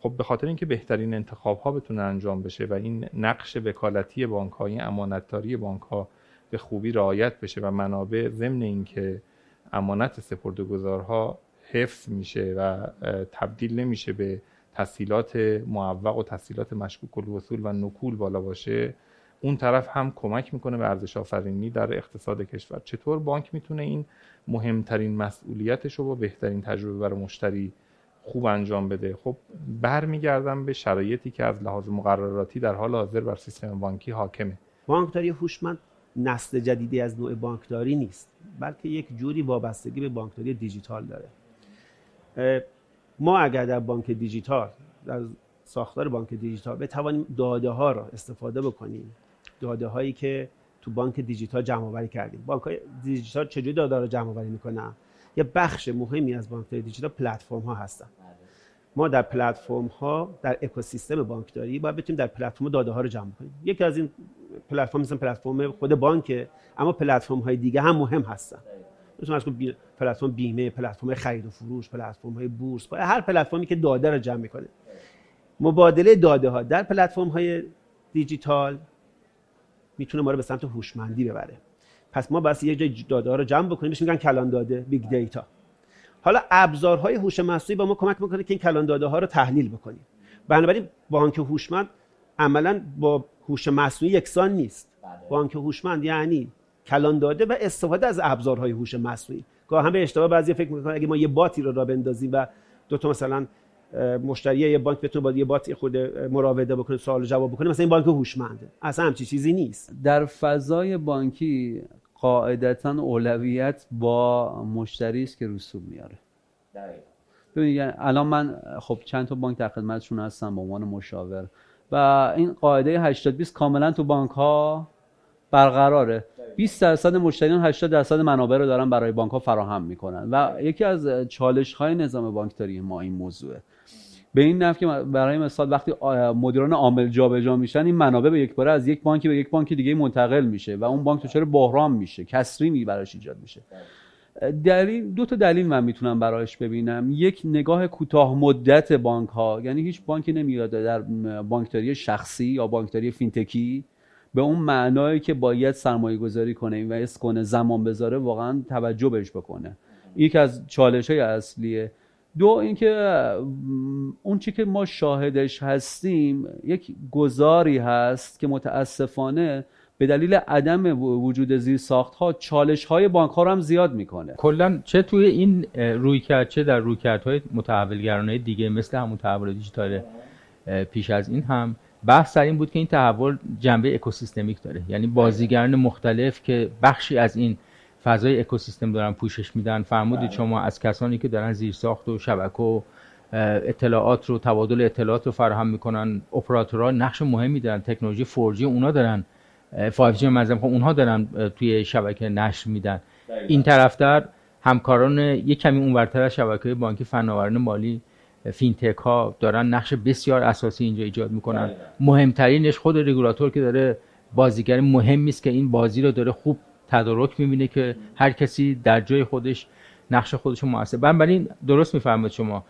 خب به خاطر اینکه بهترین انتخاب ها بتونه انجام بشه و این نقش وکالتی بانک ها این امانتداری بانک ها به خوبی رعایت بشه و منابع ضمن اینکه امانت سپردهگذارها حفظ میشه و تبدیل نمیشه به تسهیلات معوق و تسهیلات مشکوک الوصول و نکول بالا باشه اون طرف هم کمک می‌کنه به ارزش آفرینی در اقتصاد کشور. چطور بانک می‌تونه این مهمترین مسئولیتش رو با بهترین تجربه برای مشتری خوب انجام بده؟ خب برمیگردم به شرایطی که از لحاظ مقرراتی در حال حاضر بر سیستم بانکی حاکمه. بانکداری هوشمند نسل جدیدی از نوع بانکداری نیست بلکه یک جوری وابستگی به بانکداری دیجیتال داره. ما اگر در بانک دیجیتال در ساختار بانک دیجیتال بتوانیم داده ها را استفاده بکنیم. داده هایی که تو بانک دیجیتال جمع آوری کردیم. بانک های دیجیتال چجوری داده را جمع آوری می‌کنن؟ یه بخش مهمی از بانک دیجیتال پلتفرم ها هستن ما در پلتفرم ها در اکوسیستم بانکداری باید بتونیم در پلتفرم داده ها رو جمع کنیم. یکی از این پلتفرم مثل پلتفرم خود بانک اما پلتفرم های دیگه هم مهم هستن. مثل پلتفرم بیمه پلتفرم خرید و فروش پلتفرم های بورس هر پلتفرمی که داده رو جمع می‌کنه. مبادله داده ها در پلتفرم های دیجیتال می‌تونه ما رو به سمت هوشمندی ببره. پس ما بس یه جای داده ها رو جمع بکنیم بهش میگن کلان داده big data حالا ابزارهای هوش مصنوعی با ما کمک می‌کنه که این کلان داده ها رو تحلیل بکنیم. بنابراین بانک هوشمند عملا با هوش مصنوعی یکسان نیست. بانک هوشمند یعنی کلان داده و استفاده از ابزارهای هوش مصنوعی گاه به اشتباه بعضی فکر می‌کنن اگه ما یه bot ی رو راه بندازیم و دو تا مثلا مشتری یه بانک بتونه با یه بات خود مراوده بکنه سوال جواب بکنه مثلا این بانک هوشمنده. اصلا همچی چیزی نیست. در فضای بانکی قاعدتا اولویت با مشتری است که رسوب میاره. ببینید یعنی الان من خب چند تا بانک در خدمتشون هستم به عنوان مشاور و این قاعده 80 20 کاملا تو بانک ها برقراره 20 درصد مشتریان 80 درصد منابع رو دارن برای بانک ها فراهم می‌کنن و یکی از چالش های نظام بانکداری ما این موضوعه. به این نحو که برای مثال وقتی مدیران عامل جابجا میشن این منابع به یک باره از یک بانکی به یک بانک دیگه منتقل میشه و اون بانک دچار بحران میشه کسری می براش ایجاد میشه. دلیل دو تا دلیل من می‌تونم برایش ببینم. یک نگاه کوتاه مدت بانک ها یعنی هیچ بانکی نمیاد در بانکداری شخصی یا بانکداری فینتکی به اون معنایی که باید سرمایه گذاری کنه و اس کنه زمان بذاره واقعا توجه بهش بکنه. یک از چالش های اصلیه. دو اینکه اون چی که ما شاهدش هستیم یک گذاری هست که متاسفانه به دلیل عدم وجود زیر ساخت ها چالش های بانک ها رو هم زیاد می‌کنه. کلا چه توی این روی کرد چه در روی های متحولگرانه دیگه مثل همون تحول دیجیتال پیش از این هم بحث در این بود که این تحول جنبه اکوسیستمیک داره. یعنی بازیگران مختلف که بخشی از این فضای اکوسیستم دارن پوشش میدن. فرمودید بله. شما از کسانی که دارن زیرساخت و شبکه و اطلاعات رو تبادل اطلاعات رو فراهم می‌کنن اپراتورها نقش مهمی دارن تکنولوژی 4G اونا دارن 5G مزم خب اونها دارن توی شبکه نشر میدن. این طرفدار همکاران یک کمی اونورتر از شبکه بانکی فناوران مالی فینتک ها دارن نقش بسیار اساسی اینجا ایجاد می‌کنن. مهمترینش خود رگولاتور که داره بازیگر مهمی است که این بازی رو داره خوب تدارک می‌بینه که هر کسی در جای خودش نقش خودش رو موثر. بنابراین درست میفرمایید شما.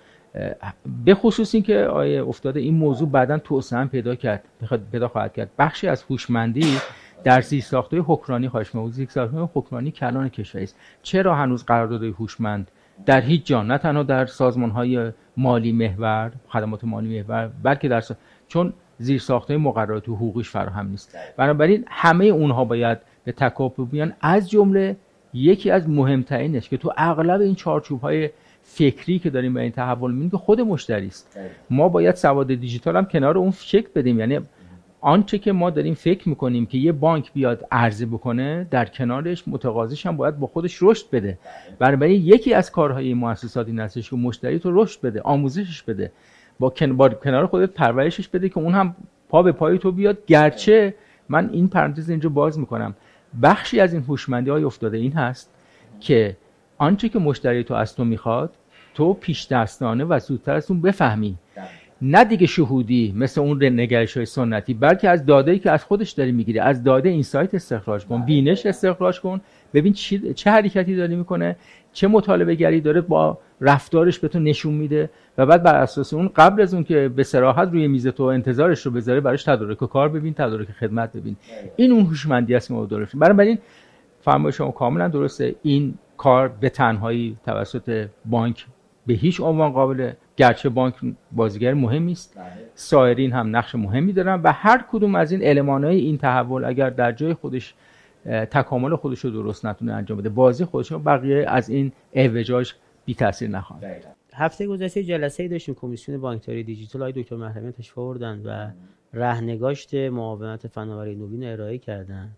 به خصوص اینکه آیه افتاده این موضوع بعدا توسعه پیدا کرد پیدا خواهد کرد. بخشی از هوشمندی در زیرساختهای حکمرانی خواهش می‌کنم زیرساختهای حکمرانی کلان کشوری است. چرا هنوز قراردادهای هوشمند در هیچ جا نه تنها در سازمان های مالی محور خدمات مالی محور بلکه در چون زیر ساخته مقررات حقوقیش فراهم نیست. بنابراین همه اونها باید به تکاپو بیان از جمله یکی از مهمترینش که تو اغلب این چارچوب های فکری که داریم به این تحول می‌بینیم که خود مشتری است. ما باید سواد دیجیتال هم کنار اون شکل بدیم. یعنی آنچه که ما داریم فکر می‌کنیم که یه بانک بیاد عرضه بکنه در کنارش متقاضیش هم باید با خودش رشد بده. بنابراین یکی از کارهای این مؤسسات این هستش که مشتری تو رشد بده آموزشش بده. با, کنار خودت پرورشش بده که اون هم پا به پای تو بیاد. گرچه من این پرانتز اینجا باز می‌کنم. بخشی از این هوشمندی های افتاده این هست که آنچه که مشتری تو از تو می‌خواد تو پیش دستانه و زودتر از اون بفهمی. نه دیگه شهودی مثل اون نگرش های سنتی بلکه از داده که از خودش داری می‌گیری از داده این سایت استخراج کن بینش استخراج کن. ببین چه حرکتی داری می‌کنه چه مطالبه گری داره با رفتارش به تو نشون میده و بعد بر اساس اون قبل از اون که به سراحت روی میز تو انتظارش رو بذاره براش تدارک کار ببین تدارک خدمت ببین. این اون هوشمندی است که ما داریم. برای فرمای شما کاملا درسته. این کار به تنهایی توسط بانک به هیچ عنوان قابل گرچه بانک بازیگر مهمی است. سایرین هم نقش مهمی دارن و هر کدوم از این های این تحول اگر در جای خودش تکامل خودش رو درست نتونه انجام بده بازی خودش بقیه از این اعوجاج بی تاثیر نخواهند هفته گذشته جلسه ای داشتیم کمیسیون بانکداری دیجیتال های دکتر محرمی تشریف آوردن و رهنگاشت معاونت فناوری نوین ارائه کردن.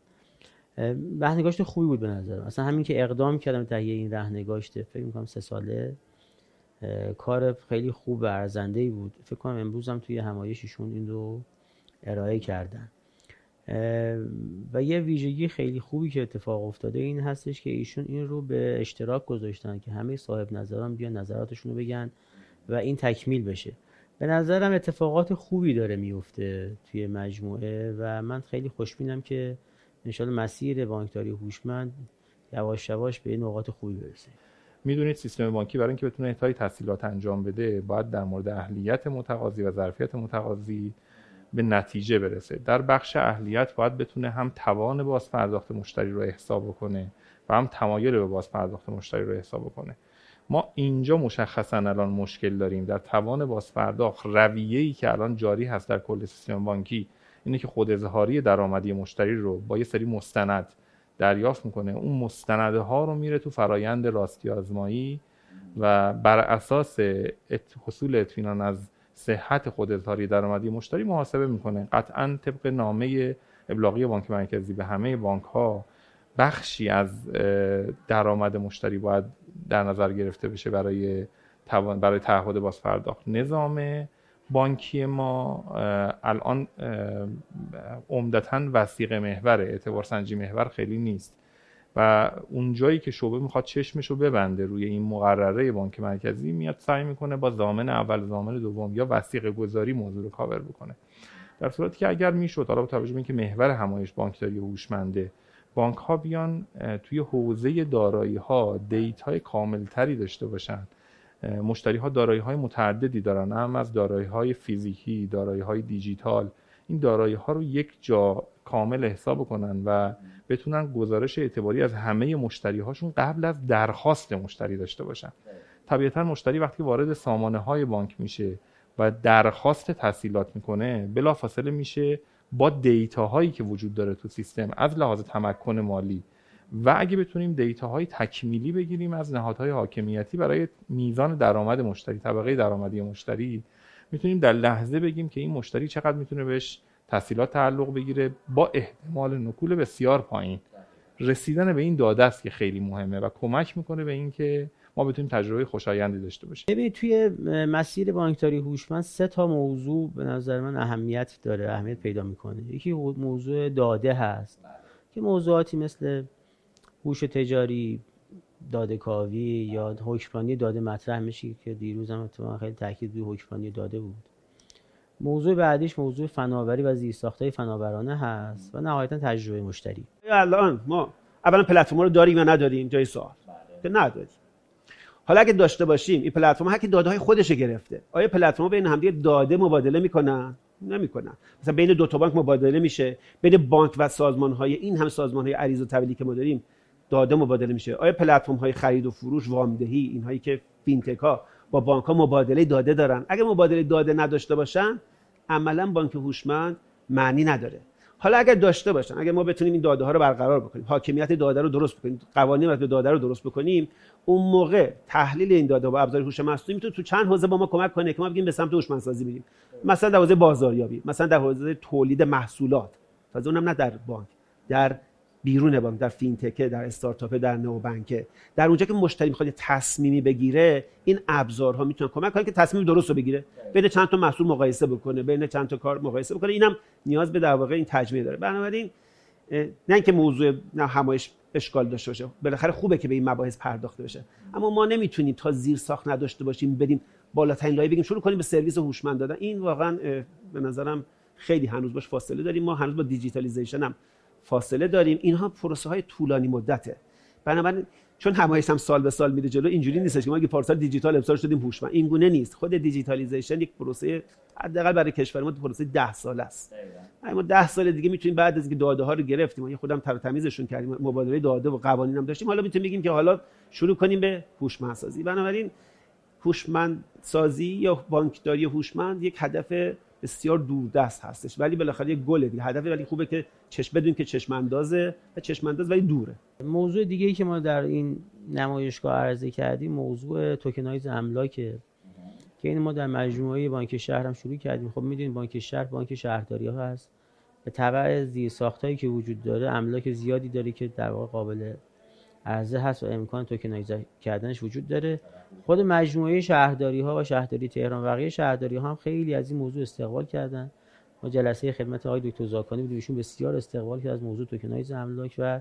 رهنگاشت خوبی بود به نظرم. اصلا همین که اقدام کردم تهیه این رهنگاشت فکر می‌کنم سه ساله کار خیلی خوب و ارزنده ای بود. فکر کنم امروز هم توی همایششون این رو ارائه کردن. و یه ویژگی خیلی خوبی که اتفاق افتاده این هستش که ایشون این رو به اشتراک گذاشتن که همه صاحب نظران بیان نظراتشون رو بگن و این تکمیل بشه. به نظرم اتفاقات خوبی داره میفته توی مجموعه و من خیلی خوشبینم که انشالله مسیر بانکداری هوشمند یواش یواش به نقاط خوبی برسه. می‌دونید سیستم بانکی برای اینکه بتونه احتای تحصیلات انجام بده باید در مورد اهلیت متقاضی و ظرفیت متقاضی به نتیجه برسه. در بخش اهلیت باید بتونه هم توان باز پرداخت مشتری رو حساب کنه و هم تمایل به باز پرداخت مشتری رو حساب کنه ما اینجا مشخصا الان مشکل داریم. در توان باز پرداخت رویه‌ای که الان جاری هست در کل سیستم بانکی اینه که خود اظهاری درآمدی مشتری رو با یه سری مستند دریافت می‌کنه. اون مستنده ها رو میره تو فرایند راستی آزمایی و بر اساس حصول اطمینان از صحت خود اظهاری درآمدی مشتری محاسبه می‌کنه. قطعا طبق نامه ابلاغی بانک مرکزی. به همه بانک ها بخشی از درآمد مشتری باید در نظر گرفته بشه برای برای تعهد باز پرداخت نظام بانکی ما الان عمدتا وسیق محور اعتبار سنجی محور خیلی نیست. و اون جایی که شعبه می‌خواد چشمش رو ببنده روی این مقرره بانک مرکزی میاد سعی می‌کنه با زامن اول زامن دوم یا وسیق گذاری موضوع رو کاور بکنه. در صورتی که اگر می‌شد حالا با توجه به اینکه محور همایش بانکداری هوشمنده بانک ها بیان توی حوزه دارایی ها دیت کامل تری داشته باشن مشتری ها دارایی های متعددی دارن. هم از دارایی های فیزیکی دارایی های دیجیتال. این دارایی ها رو یک جا کامل حساب کنن و بتونن گزارش اعتباری از همه مشتری هاشون قبل از درخواست مشتری داشته باشن. طبیعتا مشتری وقتی وارد سامانه های بانک میشه و درخواست تحصیلات می‌کنه بلافاصله میشه با دیتا هایی که وجود داره تو سیستم از لحاظ تمکن مالی و اگه بتونیم دیتاهای تکمیلی بگیریم از نهادهای حاکمیتی برای میزان درآمد مشتری طبقه درآمدی مشتری می‌تونیم در لحظه بگیم که این مشتری چقدر می‌تونه بهش تحصیلات تعلق بگیره با احتمال نکول بسیار پایین. رسیدن به این داده است که خیلی مهمه و کمک می‌کنه به اینکه ما بتونیم تجربه خوشایندی داشته باشیم. ببین توی مسیر بانکداری هوشمند سه تا موضوع به نظر من اهمیت داره اهمیت پیدا می‌کنه. یکی موضوع داده هست که موضوعاتی مثل هوش تجاری داده کاوی یا حکمرانی داده مطرح میشه که دیروز هم اتفاقا خیلی تاکید روی حکمرانی داده بود. موضوع بعدیش موضوع فناوری و زیرساختهای فناورانه هست و نهایتا تجربه مشتری. الان ما اولا پلتفرم رو داریم و نداریم؟ جای سوال. که نداریم. حالا اگه داشته باشیم این پلتفرم هر کی داده های خودش گرفته. آیا پلتفرم بین همدیگه داده مبادله می‌کنن؟ نمی‌کنن. مثلا بین دو تا بانک مبادله میشه. بین بانک و سازمان های این هم سازمان های عریض و طویلی که ما داریم داده مبادله میشه. آیا پلتفرم های خرید و فروش وامدهی اینهایی که فینتک ها با بانک ها مبادله داده دارن اگه مبادله داده نداشته باشن عملا بانک هوشمند معنی نداره. حالا اگر داشته باشن اگر ما بتونیم این داده ها رو برقرار بکنیم حاکمیت داده رو درست بکنیم قوانین به داده رو درست بکنیم اون موقع تحلیل این داده با ابزار هوش مصنوعی می‌تونه تو چند حوزه با ما کمک کنه که ما بگیم به سمت هوشمندسازی میریم مثلا در حوزه بازاریابی مثلا در حوزه تولید محصولات تازه اونم نه در بانک در بیرون بانک در فینتکه در استارتاپ در نوبنکه. در اونجا که مشتری می‌خواد تصمیمی بگیره این ابزارها می‌تونن کمک کنن که تصمیم درست رو بگیره. بین چند تا محصول مقایسه بکنه بین چند تا کار مقایسه بکنه. اینم نیاز به در واقع این تجمیع داره. بنابراین نه اینکه موضوع نه همایش اشکال داشته باشه. بالاخره خوبه که به این مباحث پرداخته بشه. اما ما نمی‌تونیم تا زیر ساخت نداشته باشیم بدیم بالاترین لایه بگیم شروع کنیم به سرویس هوشمند دادن. این واقعا به نظرم خیلی هنوز باش فاصله داریم. ما هنوز با digitalization هم فاصله داریم. اینها پروسه های طولانی مدته. بنابراین چون همایش هم سال به سال میره جلو اینجوری نیستش که ما اگه پارسال دیجیتال امسال شدیم هوشمند این گونه نیست. خود digitalization یک پروسه حداقل برای کشور ما پروسه 10 ساله است. ما 10 سال دیگه می‌تونیم بعد از اینکه داده ها رو گرفتیم ما خودم تر تمیزشون کردیم مبادله داده و قوانین هم داشتیم. حالا می‌تونیم بگیم که حالا شروع کنیم به هوشمند سازی بنابراین هوشمند سازی یا بانکداری هوشمند یک هدف بسیار دوردست هستش. ولی بالاخره یک گله دیگه. هدف ولی خوبه که چشم بدون که چشم اندازه و چشم انداز ولی دوره. موضوع دیگه ای که ما در این نمایشگاه عرضه کردیم موضوع توکنایز املاکه. که این ما در مجموعه بانک شهر هم شروع کردیم. خب می‌دونید بانک شهر بانک شهرداری ها هست. به تبع زیر ساختایی که وجود داره املاک زیادی داره که در واقع قابل عرضه هست و امکان tokenize کردنش وجود داره. خود مجموعه شهرداری ها و شهرداری تهران و بقیه شهرداری ها هم خیلی از این موضوع استقبال کردن. ما جلسه خدمت آقای دکتر زاکانی بودیم ایشون بسیار استقبال کرد از موضوع tokenize املاک و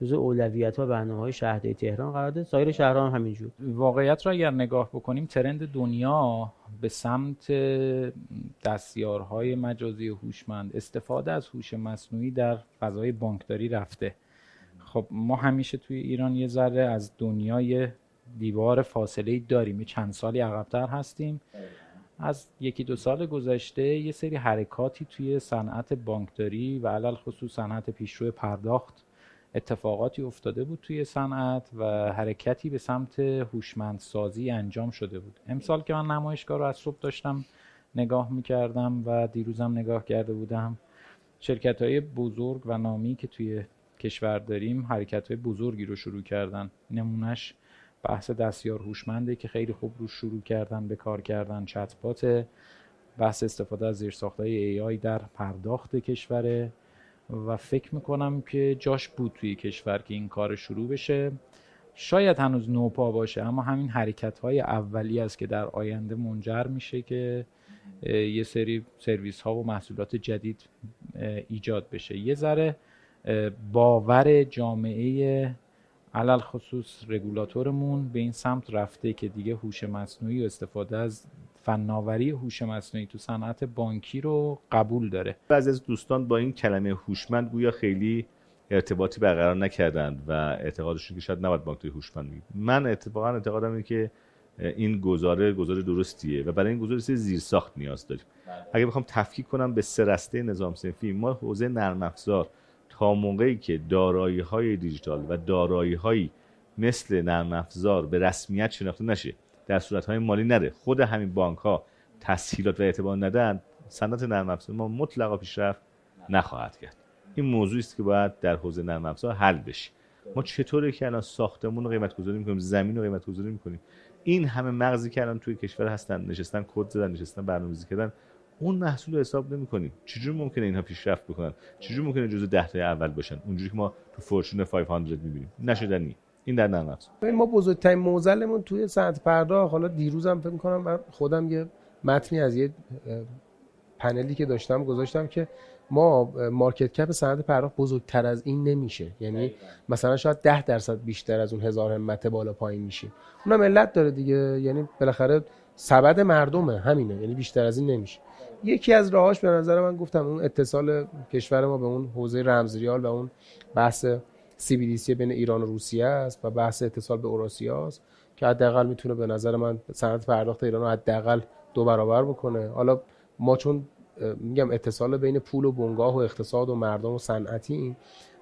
جزء اولویت ها برنامه های شهرداری تهران قرار داد. سایر شهرها هم همینجور. واقعیت را اگر نگاه بکنیم trend دنیا به سمت دستیارهای مجازی هوشمند استفاده از هوش مصنوعی در فضای بانکداری رفته. خب ما همیشه توی ایران یه ذره از دنیای دیوار فاصله داریم. یه چند سالی عقبتر هستیم. از یکی دو سال گذشته یه سری حرکاتی توی صنعت بانکداری و علل خصوص صنعت پیشرو پرداخت اتفاقاتی افتاده بود توی صنعت و حرکتی به سمت هوشمندسازی انجام شده بود. امسال که من نمایشگاه رو از صبح داشتم نگاه می‌کردم و دیروزم نگاه کرده بودم. شرکت های بزرگ و نامی که توی کشور داریم حرکت های بزرگی رو شروع کردن. نمونهش بحث دستیار هوشمنده که خیلی خوب رو شروع کردن به کار کردن چتبات. بحث استفاده از زیرساختهای AI در پرداخت کشوره و فکر می‌کنم که جاش بود توی کشور که این کار شروع بشه. شاید هنوز نوپا باشه اما همین حرکت های اولی است که در آینده منجر میشه که یه سری سرویس ها و محصولات جدید ایجاد بشه. یه ذره باور جامعه علل خصوص رگولاتورمون به این سمت رفته که دیگه هوش مصنوعی و استفاده از فناوری هوش مصنوعی تو صنعت بانکی رو قبول داره. بعضی از دوستان با این کلمه هوشمند گویا خیلی ارتباطی برقرار نکردند و اعتقادشون که شاید نباید بانک توی هوشمند بگید من اتفاقا اعتقادم اینه که این گزاره گزاره درستیه و برای این گزاره زیر ساخت نیاز داریم. اگه بخوام تفکیک کنم به سه رسته نظام صنفی ما حوزه نرم افزار موقعی که دارایی های دیجیتال و دارایی هایی مثل نرم افزار به رسمیت شناخته نشه در صورت های مالی نره. خود همین بانک ها تسهیلات و اعتبار ندن صنعت نرم افزار ما مطلقا پیشرفت نخواهد کرد. این موضوعی است که باید در حوزه نرم افزار حل بشه. ما چطوره که الان ساختمون رو قیمت گذاری می‌کنیم زمین رو قیمت گذاری می‌کنیم؟ این همه مغزی که الان توی کشور هستن نشستن کد زدن نشستن برنامه‌ریزی کردن اون محصول رو حساب نمی‌کنیم. چجوری ممکنه اینها پیشرفت بکنن؟ چجوری ممکنه جزء 10 تا اول باشن؟ اونجوری که ما تو فورچون 500 می‌بینیم. نشدنی این. در نرم ما بزرگترین موزلمون توی صنعت پرداخت. حالا دیروزم فکر می‌کنم من خودم یه متنی از یه پنلی که داشتم گذاشتم که ما مارکت کپ صنعت پرداخت بزرگتر از این نمیشه. یعنی مثلا شاید 10 درصد بیشتر از اون هزار همت بالا پایین میشیم اونم علت داره دیگه. یعنی بالاخره سبد مردمه همینه. یعنی بیشتر از این نمیشه. یکی از راهاش به نظر من گفتم اون اتصال کشور ما به اون حوزه رمزریال و اون بحث سی بی دی سی بین ایران و روسیه است و بحث اتصال به اوراسیا است که حداقل می‌تونه به نظر من صنعت پرداخت ایران رو حداقل دو برابر بکنه. حالا ما چون میگم اتصال بین پول و بنگاه و اقتصاد و مردم و صنعتی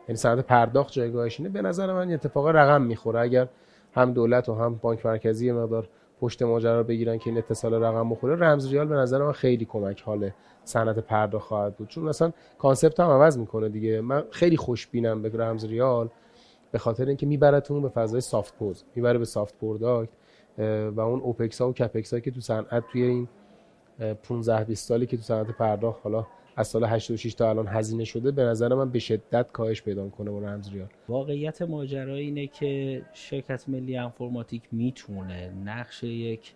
یعنی صنعت پرداخت جایگاهش اینه به نظر من اتفاق رقم می‌خوره. اگر هم دولت و هم بانک مرکزی مقدار پشت ماجرا بگیرن که این اتصال رقم بخوره رمز ریال به نظر من خیلی کمک حال صنعت پرداخت خواهد بود. چون مثلا concept هم عوض می‌کنه دیگه. من خیلی خوشبینم به رمز ریال به خاطر اینکه میبرتون به فضای soft POS می‌بره به soft product و اون اوپکس ها و کپکس هایی که تو صنعت توی این 15 20 سالی که تو صنعت پرداخت حالا از سال 86 تا الان هزینه شده به نظر من به شدت کاهش پیدا کنه با رمز ریال. واقعیت ماجرا اینه که شرکت ملی انفرماتیک می‌تونه نقش یک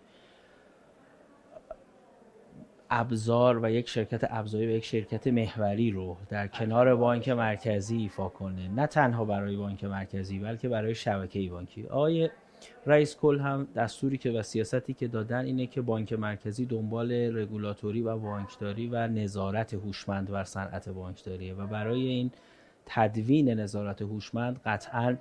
ابزار و یک شرکت ابزاری و یک شرکت محوری رو در کنار بانک مرکزی ایفا کنه. نه تنها برای بانک مرکزی بلکه برای شبکه بانکی. آقای رئیس کل هم دستوری که و سیاستی که دادن اینه که بانک مرکزی دنبال رگولاتوری و بانکداری و نظارت هوشمند بر صنعت بانکداریه و برای این تدوین نظارت هوشمند قطعا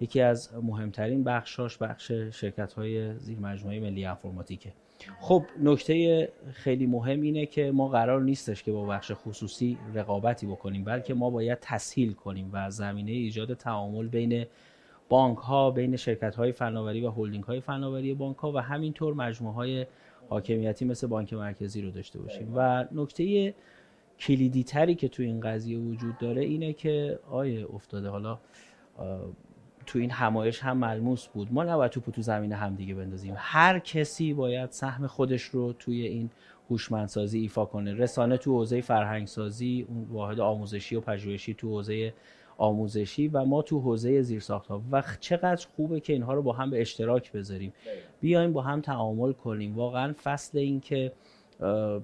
یکی از مهمترین بخشاش بخش شرکت های زیر مجموعه ملی انفرماتیکه. خب نکته خیلی مهم اینه که ما قرار نیستش که با بخش خصوصی رقابتی بکنیم بلکه ما باید تسهیل کنیم و زمینه ایجاد تعامل بین بانک ها بین شرکت های فناوری و هلدینگ های فناوری بانک ها و همینطور مجموعه های حاکمیتی مثل بانک مرکزی رو داشته باشیم. و نکته کلیدی تری که تو این قضیه وجود داره اینه که آیه افتاده. حالا تو این همایش هم ملموس بود. ما نباید توپو تو زمین هم دیگه بندازیم. هر کسی باید سهم خودش رو توی این هوشمندسازی ایفا کنه. رسانه تو حوزه فرهنگسازی اون واحد آموزشی و پژوهشی تو حوزه آموزشی و ما تو حوزه زیرساخت ها و چقدر خوبه که اینها رو با هم به اشتراک بذاریم. بیایم با هم تعامل کنیم. واقعا فصل این که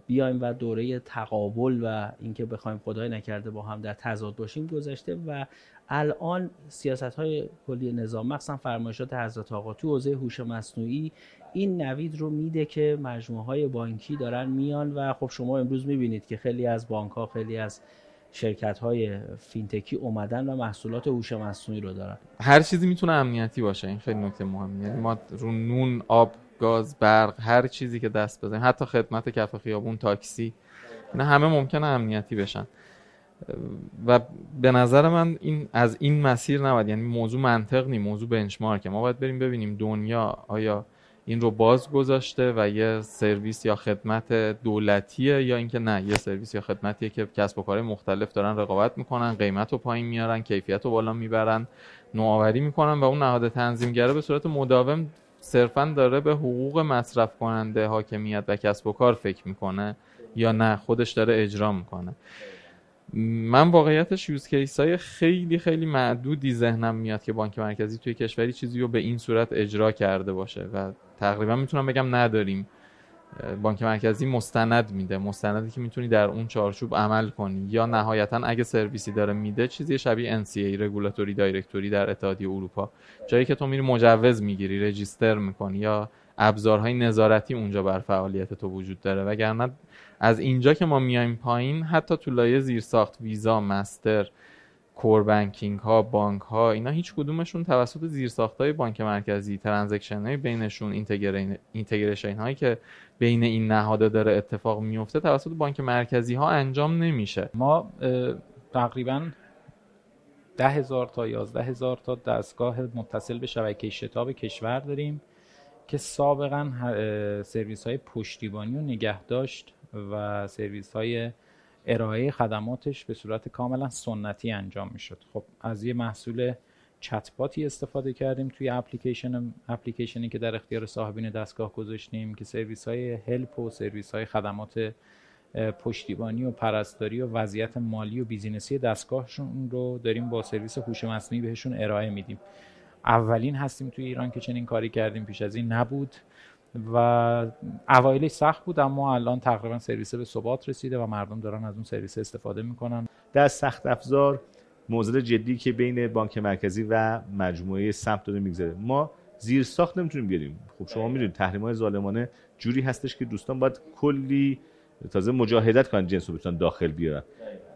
بیایم و دوره تقابل و اینکه بخوایم خدای نکرده با هم در تضاد باشیم گذشته و الان سیاست های کلی نظام مخصوصا فرمایشات حضرت آقا تو حوزه هوش مصنوعی این نوید رو میده که مجموعه های بانکی دارن میان و خب شما امروز می‌بینید که خیلی از بانک ها خیلی از شرکت های فینتکی اومدن و محصولات هوش مصنوعی رو دارن. هر چیزی می‌تونه امنیتی باشه این خیلی نکته مهمه. یعنی ما رو نون آب گاز برق هر چیزی که دست بزنیم حتی خدمت کف خیابون تاکسی اینا همه ممکنه امنیتی بشن. و به نظر من این از این مسیر نباید یعنی موضوع منطق نی موضوع بنچمارکه ما باید بریم ببینیم دنیا آیا این رو باز گذاشته و یه سرویس یا خدمت دولتیه یا اینکه نه یه سرویس یا خدمتیه که کسب و کار مختلف دارن رقابت می‌کنن قیمت رو پایین میارن کیفیت رو بالا می‌برن نوآوری می‌کنن و اون نهاد تنظیمگره به صورت مداوم صرفا داره به حقوق مصرف کننده حاکمیت و کسب و کار فکر می‌کنه یا نه خودش داره اجرا می‌کنه. من واقعیتش یوز کیس های خیلی خیلی معدودی ذهنم میاد که بانک مرکزی توی کشوری چیزی رو به این صورت اجرا کرده باشه و تقریبا می‌تونم بگم نداریم. بانک مرکزی مستند میده. مستندی که می‌تونی در اون چارچوب عمل کنی. یا نهایتا اگه سرویسی داره میده چیزی شبیه NCA regulatory directory در اتحادیه اروپا. جایی که تو میری مجوز می‌گیری register می‌کنی یا ابزارهای نظارتی اونجا بر فعالیت تو وجود داره. وگرنه از اینجا که ما میایم پایین حتی تو لایه زیرساخت ویزا مستر core banking ها بانک ها اینا هیچ کدومشون توسط زیرساخت های بانک مرکزی transaction های بینشون اینتگریشن هایی که بین این نهاده داره اتفاق میفته توسط بانک مرکزی ها انجام نمیشه. ما تقریبا ده هزار تا یازده هزار تا دستگاه متصل به شبکه شتاب کشور داریم که سابقا سرویس های پشتیبانی و نگهداشت و سرویس های ارائه خدماتش به صورت کاملا سنتی انجام می‌شد. خب از یه محصول چتباتی استفاده کردیم توی اپلیکیشن اپلیکیشنی که در اختیار صاحبین دستگاه گذاشتیم که سرویس های help و سرویس های خدمات پشتیبانی و پرستاری و وضعیت مالی و business ی دستگاهشون رو داریم با سرویس هوش مصنوعی بهشون ارائه میدیم. اولین هستیم توی ایران که چنین کاری کردیم پیش از این نبود. و اوایلش سخت بود اما الان تقریبا سرویس به ثبات رسیده و مردم دارن از اون سرویس استفاده می‌کنن. در سخت افزار موضوع جدی که بین بانک مرکزی و مجموعه سمت داره میگذره. ما زیر ساخت نمی‌تونیم بیاریم. خب شما می‌دونید تحریم های ظالمانه جوری هستش که دوستان باید کلی تازه مجاهدت کنن جنس رو بتونن داخل بیارن.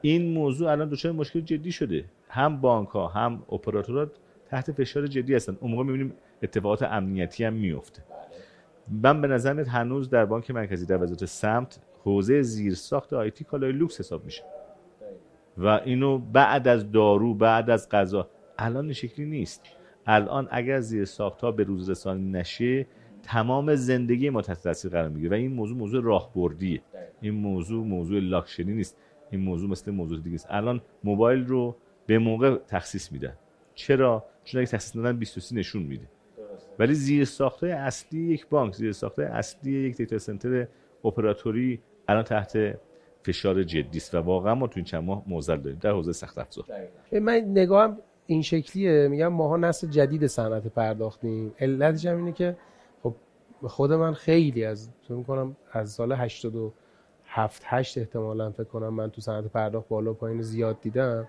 این موضوع الان دچار مشکل جدی شده. هم بانک ها هم اپراتورها تحت فشار جدی هستن. اون موقع می‌بینیم اتفاقات امنیتی هم میفته من به نظر هنوز در بانک مرکزی در وزارت سمت حوزه زیرساخت آیتی کالای لوکس حساب میشه. و اینو بعد از دارو بعد از غذا الان این شکلی نیست. الان اگر زیر ها به روز رسانی نشه تمام زندگی ما تحت تاثیر قرار می‌گیره. و این موضوع موضوع راهبردیه. این موضوع موضوع لاکچری نیست. این موضوع مثل موضوع دیگه است الان موبایل رو به موقع تخصیص میدن. چرا؟ چون اگه تخصیص ندن 23 نشون میده. ولی زیر ساخته اصلی یک بانک زیر ساخته اصلی یک دیتا سنتر اپراتوری الان تحت فشار جدی است و واقعا ما تو این چند ماه موزل داریم در حوزه سخت افزار. من نگاهم این شکلیه میگم ماها نسل جدید صنعت پرداختیم. علتش هم اینه که خب خود من خیلی از فکر می‌کنم از سال 87 8 احتمالا فکر کنم من تو صنعت پرداخت بالا پایین زیاد دیدم.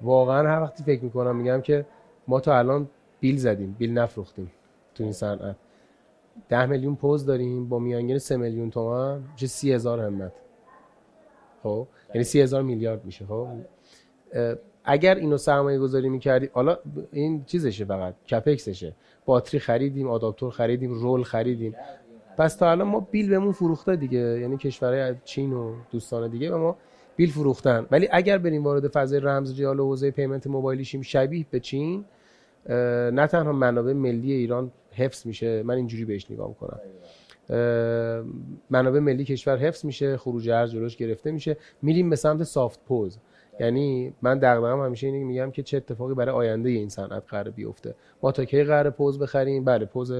واقعا هر وقتی فکر می‌کنم میگم که ما تا الان بیل زدیم بیل نفروختیم. تو این صنعت. ده میلیون پوز داریم با میانگین سه میلیون تومن میشه سی هزار همت. خب؟ یعنی سی هزار میلیارد میشه خب؟ اگر اینو سرمایه گذاری می‌کردی حالا این چیزشه فقط CAPEX شه. باتری خریدیم آداپتور خریدیم رول خریدیم. پس تا الان ما بیل بهمون فروخته دیگه. یعنی کشورهای چین و دوستان دیگه به ما بیل فروختن. ولی اگر بریم وارد فضای رمز ریال و حوزه payment موبایلی شیم شبیه به چین نه تنها منابع ملی ایران حفظ میشه من اینجوری بهش نگاه می‌کنم. منابع ملی کشور حفظ میشه خروج ارز جلوش گرفته میشه. میریم به سمت سافت پوز یعنی من دغدغه‌ام همیشه اینه میگم که چه اتفاقی برای آینده این صنعت قرار بیفته. ما تا کی قرار پوز بخریم؟ بله پوز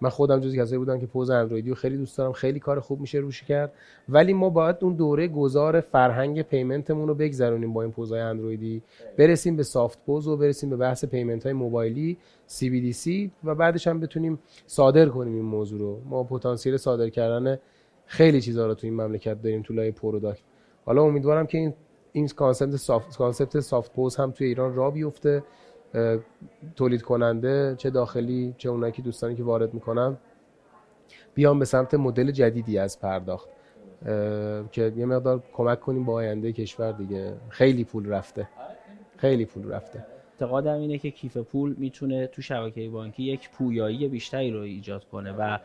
من خودم جزو کسایی بودم که پوز اندرویدی رو خیلی دوست دارم. خیلی کار خوب میشه روش کرد. ولی ما باید اون دوره گذار فرهنگ پیمنتمون رو بگذرونیم با این پوزهای اندرویدی. برسیم به soft POS و برسیم به بحث payment های موبایلی CBDC و بعدش هم بتونیم صادر کنیم این موضوع رو. ما پتانسیل صادر کردن خیلی چیزها رو تو این مملکت داریم تو لایه product حالا امیدوارم که این این concept soft concept soft POS هم توی ایران را بیفته. تولید کننده چه داخلی چه اونایی که دوستانی که وارد می‌کنن بیان به سمت مدل جدیدی از پرداخت. که یه مقدار کمک کنیم با آینده کشور دیگه. خیلی پول رفته. خیلی پول رفته. اعتقادم اینه که کیف پول می‌تونه تو شبکه بانکی یک پویایی بیشتری رو ایجاد کنه. و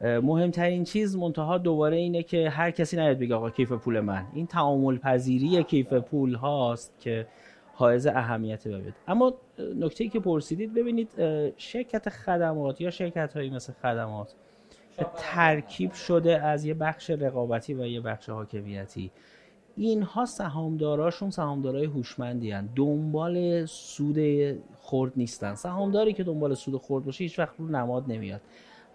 مهمترین چیز منتها دوباره اینه که هر کسی نیاد بگه آقا کیف پول من. این تعامل پذیری کیف پول هاست که حائز اهمیت ببید اما نکته که پرسیدید ببینید شرکت خدمات یا شرکت هایی مثل خدمات ترکیب شده از یه بخش رقابتی و یه بخش حاکمیتی. اینها سهامداراشون سهامدارای هوشمندی هن. دنبال سود خرد نیستن. سهامداری که دنبال سود خرد باشه هیچ وقت رو نماد نمیاد.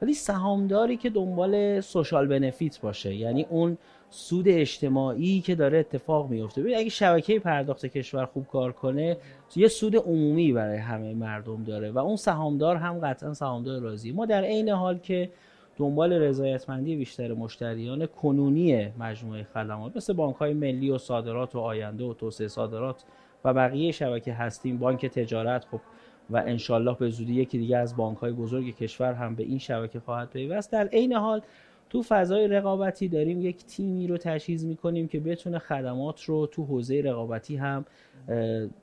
ولی سهامداری که دنبال سوشال بنفیت باشه یعنی اون سود اجتماعی که داره اتفاق میفته ببین اگه شبکه پرداخت کشور خوب کار کنه یه سود عمومی برای همه مردم داره و اون سهامدار هم قطعا سهامدار راضی. ما در عین حال که دنبال رضایتمندی بیشتر مشتریان کنونی مجموعه خدمات مثل بانک های ملی و صادرات و آینده و توسعه صادرات و بقیه شبکه هستیم بانک تجارت خب و انشالله به زودی یکی دیگه از بانک های بزرگ کشور هم به این شبکه خواهد پیوست. در عین حال تو فضای رقابتی داریم یک تیمی رو تجهیز می‌کنیم که بتونه خدمات رو تو حوزه رقابتی هم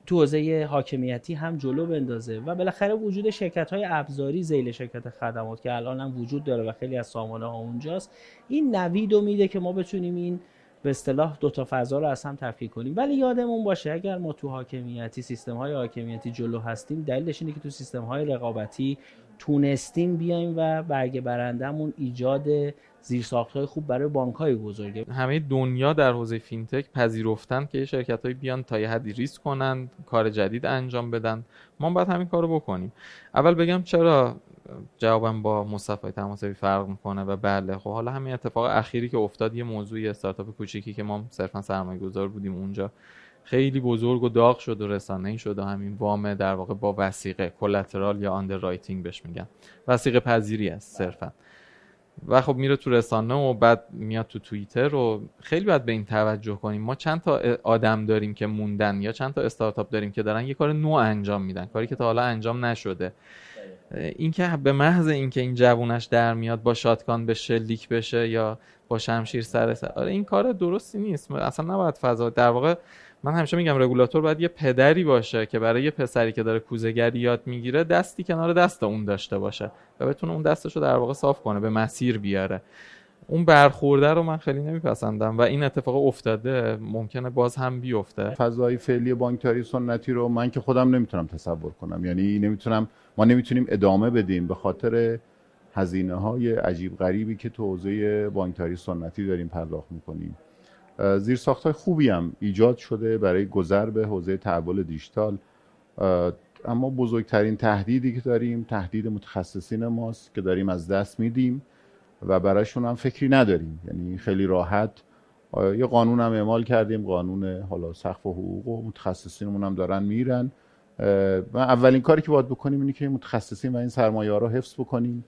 تو حوزه حاکمیتی هم جلو بندازه. و بالاخره وجود شرکت های ابزاری زیل شرکت خدمات که الان هم وجود داره و خیلی از سامانه ها اونجاست این نوید میده که ما بتونیم این به اصطلاح دو تا فضا رو از هم تفکیک کنیم. ولی یادمون باشه اگر ما تو حاکمیتی سیستم های حاکمیتی جلو هستیم دلیلش اینه که تو سیستم های رقابتی تونستیم بیایم و برگ برندمون ایجاد زیرساخت های خوب برای بانک های بزرگه همه دنیا در حوزه فینتک پذیرفتن که شرکت های بیان تا یه حدی ریسک کنن کار جدید انجام بدن ما باید همین کارو بکنیم. اول بگم چرا جوابم با مصطفی طهماسبی فرق می‌کنه و بله خب حالا همین اتفاق اخیری که افتاد یه موضوعی استارتاپ کوچیکی که ما صرفا سرمایه گذار بودیم اونجا. خیلی بزرگ و داغ شد و رسانه‌ای شد و همین وام در واقع با وثیقه collateral یا underwriting بهش میگن. وثیقه پذیری است صرفا. و خب میره تو رسانه و بعد میاد تو توییتر و خیلی باید به این توجه کنیم. ما چند تا آدم داریم که موندن یا چند تا استارتاپ داریم که دارن یه کار نو انجام میدن کاری که تا حالا انجام نشده. اینکه به محض اینکه این جوونش در میاد با شاتگان به شلیک بشه یا با شمشیر سر سر آره این کار درستی نیست. اصلا نباید فضا در واقع من همیشه میگم رگولاتور باید یه پدری باشه که برای یه پسری که داره کوزهگری یاد می‌گیره دستی کنار دست اون داشته باشه و بتونه اون دستش رو در واقع صاف کنه به مسیر بیاره. اون برخورده رو من خیلی نمیپسندم و این اتفاق افتاده ممکنه باز هم بیفته. فضای فعلی بانکداری سنتی رو من که خودم نمی‌تونم تصور کنم. یعنی نمی‌تونم ما نمی‌تونیم ادامه بدیم به خاطر هزینه های عجیب غریبی که تو حوزه بانکداری سنتی داریم پرداخت می‌کنیم. زیر های خوبی هم ایجاد شده برای گذر به حوزه تحول دیجیتال. اما بزرگترین تهدیدی که داریم تهدید متخصصین ماست که داریم از دست میدیم و برایشون هم فکری نداریم. یعنی خیلی راحت یه قانون هم اعمال کردیم قانون حالا سقف و حقوق و متخصصینمون هم دارن میرن. و اولین کاری که باید بکنیم اینه که متخصصین و این سرمایه رو حفظ بکنیم.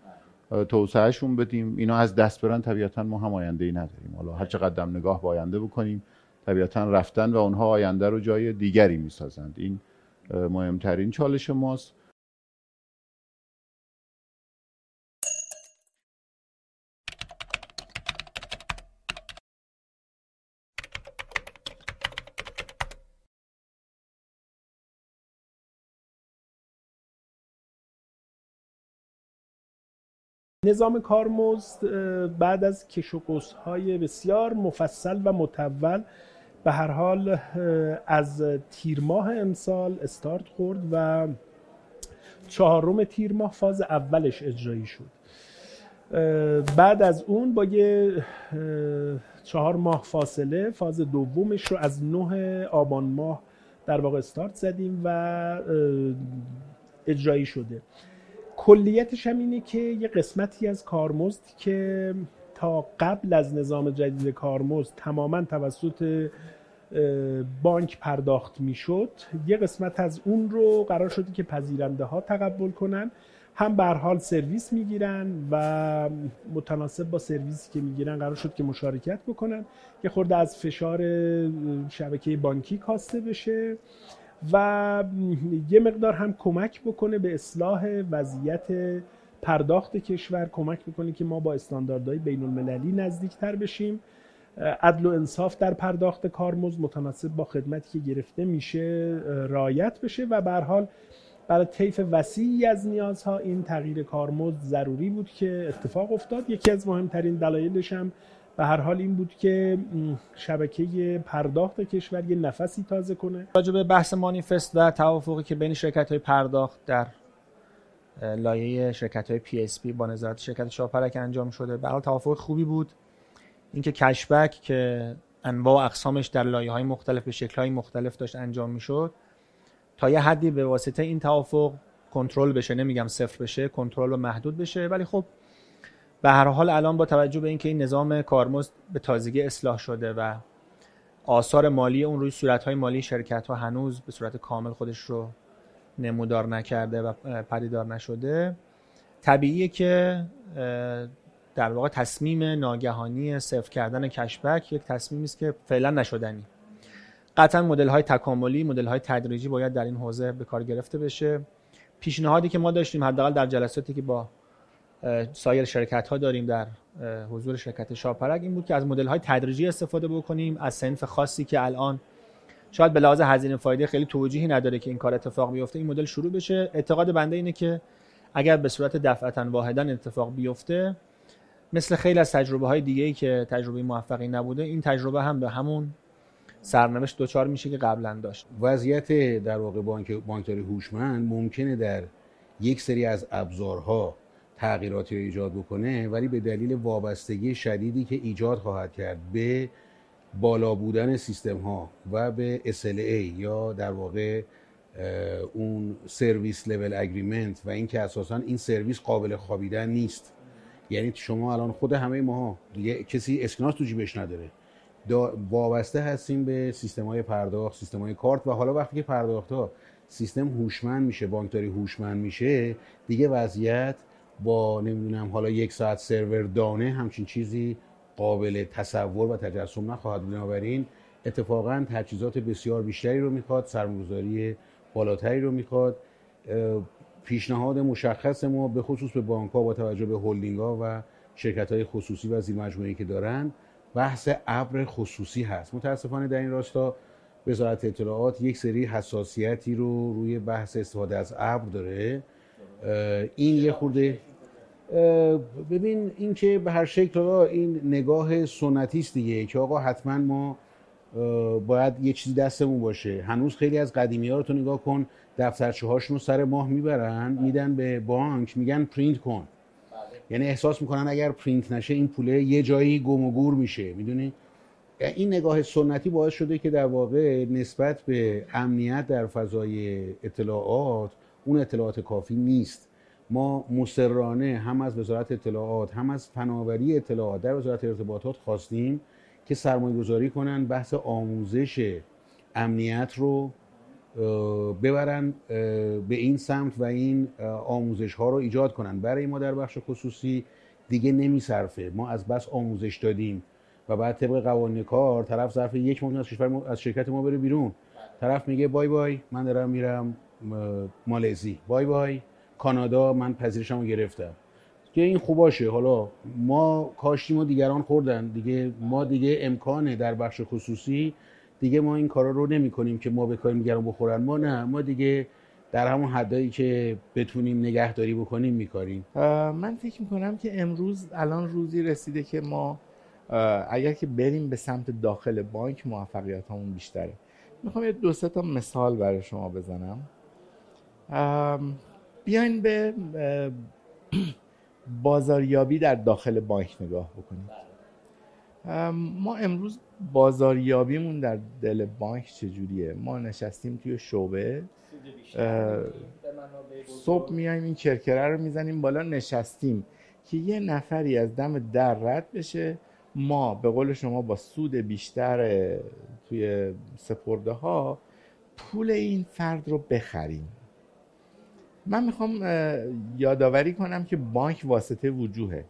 توسعهشون بدیم. اینا از دست برن طبیعتا ما هم آینده ای نداریم. حالا هر چقدر نگاه به آینده بکنیم طبیعتا رفتن و اونها آینده رو جای دیگری می‌سازند. این مهمترین چالش ماست. نظام کارمزد بعد از کش و های بسیار مفصل و متول به هر حال از تیر ماه امسال استارت خورد و چهارم تیر ماه فاز اولش اجرایی شد. بعد از اون با یه چهار ماه فاصله فاز دومش رو از نه آبان ماه در واقع استارت زدیم و اجرایی شده. کلیتش هم اینه که یه قسمتی از کارمزد که تا قبل از نظام جدید کارمزد تماما توسط بانک پرداخت می‌شد یه قسمت از اون رو قرار شده که پذیرنده ها تقبل کنن. هم به حال سرویس می‌گیرن و متناسب با سرویسی که می‌گیرن قرار شد که مشارکت بکنن. یه خورده از فشار شبکه بانکی کاسته بشه. و یه مقدار هم کمک بکنه به اصلاح وضعیت پرداخت کشور کمک بکنه که ما با استانداردهای بین المللی نزدیکتر بشیم. عدل و انصاف در پرداخت کارمزد متناسب با خدمتی که گرفته میشه رایت بشه و به حال برای طیف وسیعی از نیازها این تغییر کارمزد ضروری بود که اتفاق افتاد. یکی از مهمترین دلایلش هم به هر حال این بود که شبکه پرداخت کشور یه نفسی تازه کنه. راجع به بحث مانیفست و توافقی که بین شرکت های پرداخت در لایه شرکت های PSP با نظارت شرکت شاپرک انجام شده. به حال توافق خوبی بود. اینکه cashback که انواع و اقسامش در لایه های مختلف به شکل های مختلف داشت انجام می‌شد تا یه حدی به واسطه این توافق کنترل بشه. نمیگم صفر بشه کنترل و محدود بشه. ولی خب به هر حال الان با توجه به اینکه این نظام کارمزد به تازگی اصلاح شده و آثار مالی اون روی صورتهای مالی شرکت ها هنوز به صورت کامل خودش رو نمودار نکرده و پدیدار نشده طبیعیه که در واقع تصمیم ناگهانی صفر کردن کشبک یک تصمیمی است که فعلا نشدنی. قطعا مدل های تکاملی مدل های تدریجی باید در این حوزه به کار گرفته بشه. پیشنهادی که ما داشتیم حداقل در جلساتی که با سایر شرکت ها داریم در حضور شرکت شاپرک این بود که از مدل های تدریجی استفاده بکنیم. از سنف خاصی که الان شاید به لحاظ هزینه فایده خیلی توجیهی نداره که این کار اتفاق بیفته. این مدل شروع بشه. اعتقاد بنده اینه که اگر به صورت دفعتا واحدا اتفاق بیفته مثل خیلی از تجربه های دیگه ای که تجربه موفقی نبوده این تجربه هم به همون سرنوشت دوچار میشه که قبلا داشت. وضعیت در واقع بانک بانکداری هوشمند ممکنه در یک سری از ابزارها تغییراتی رو ایجاد بکنه ولی به دلیل وابستگی شدیدی که ایجاد خواهد کرد به بالا بودن سیستم ها و به SLA یا در واقع اون سرویس لول اگریمنت و اینکه اساسا این سرویس قابل خوابیدن نیست. یعنی شما الان خود همه ما دیگه کسی اسکناس تو جیبش نداره. وابسته هستیم به سیستم های پرداخت سیستم های کارت و حالا وقتی که پرداخت ها سیستم هوشمند میشه بانکداری هوشمند میشه دیگه وضعیت با نمی‌دونم حالا یک ساعت سرور دانه همچین چیزی قابل تصور و تجسم نخواهد بنابراین اتفاقا تجهیزات بسیار بیشتری رو می‌خواد سرمایه‌گذاری بالاتری رو می‌خواد. پیشنهاد مشخص ما به خصوص به بانک ها با توجه به هلدینگ ها و شرکت های خصوصی و زیر مجموعی که دارن بحث ابر خصوصی هست. متاسفانه در این راستا وزارت اطلاعات یک سری حساسیتی رو روی بحث استفاده از ابر داره. این یه خورده ببین این که به هر شکل این نگاه سنتی است دیگه که آقا حتما ما باید یه چیزی دستمون باشه. هنوز خیلی از قدیمی ها رو تو نگاه کن دفترچه هاشون رو سر ماه می‌برن میدن به بانک میگن پرینت کن. یعنی احساس می‌کنن اگر پرینت نشه این پوله یه جایی گم و گور میشه. می‌دونی؟ این نگاه سنتی باعث شده که در واقع نسبت به امنیت در فضای اطلاعات اون اطلاعات کافی نیست. ما مسررانه هم از وزارت اطلاعات هم از فناوری اطلاعات در وزارت ارتباطات خواستیم که سرمایه گذاری کنن بحث آموزش امنیت رو ببرن به این سمت و این آموزش ها رو ایجاد کنن. برای ما در بخش خصوصی دیگه نمیصرفه. ما از بس آموزش دادیم و بعد طبق قوانین کار طرف ظرف یک ماه از کشور از شرکت ما بره بیرون. طرف میگه بای بای من دارم میرم مالزی. بای بای. کانادا من پذیرشمو گرفتم. که این خوباشه. حالا ما کاشتیم و دیگران خوردن. دیگه ما دیگه امکانه در بخش خصوصی دیگه ما این کارا رو نمی کنیم که ما بکنیم دیگران بخورن. ما نه. ما دیگه در همون حدایی که بتونیم نگهداری بکنیم میکاریم. من فکر می‌کنم که امروز الان روزی رسیده که ما اگر که بریم به سمت داخل بانک موفقیت همون بیشتره. می‌خوام یه دو سه تا مثال برای شما بزنم. بیاین به بازاریابی در داخل بانک نگاه بکنیم. ما امروز بازاریابیمون در دل بانک چجوریه؟ ما نشستیم توی شعبه. صبح میایم این کرکره رو می‌زنیم بالا نشستیم. که یه نفری از دم در رد بشه ما به قول شما با سود بیشتر توی سپرده ها پول این فرد رو بخریم. من می‌خوام یادآوری کنم که بانک واسطه وجوهه.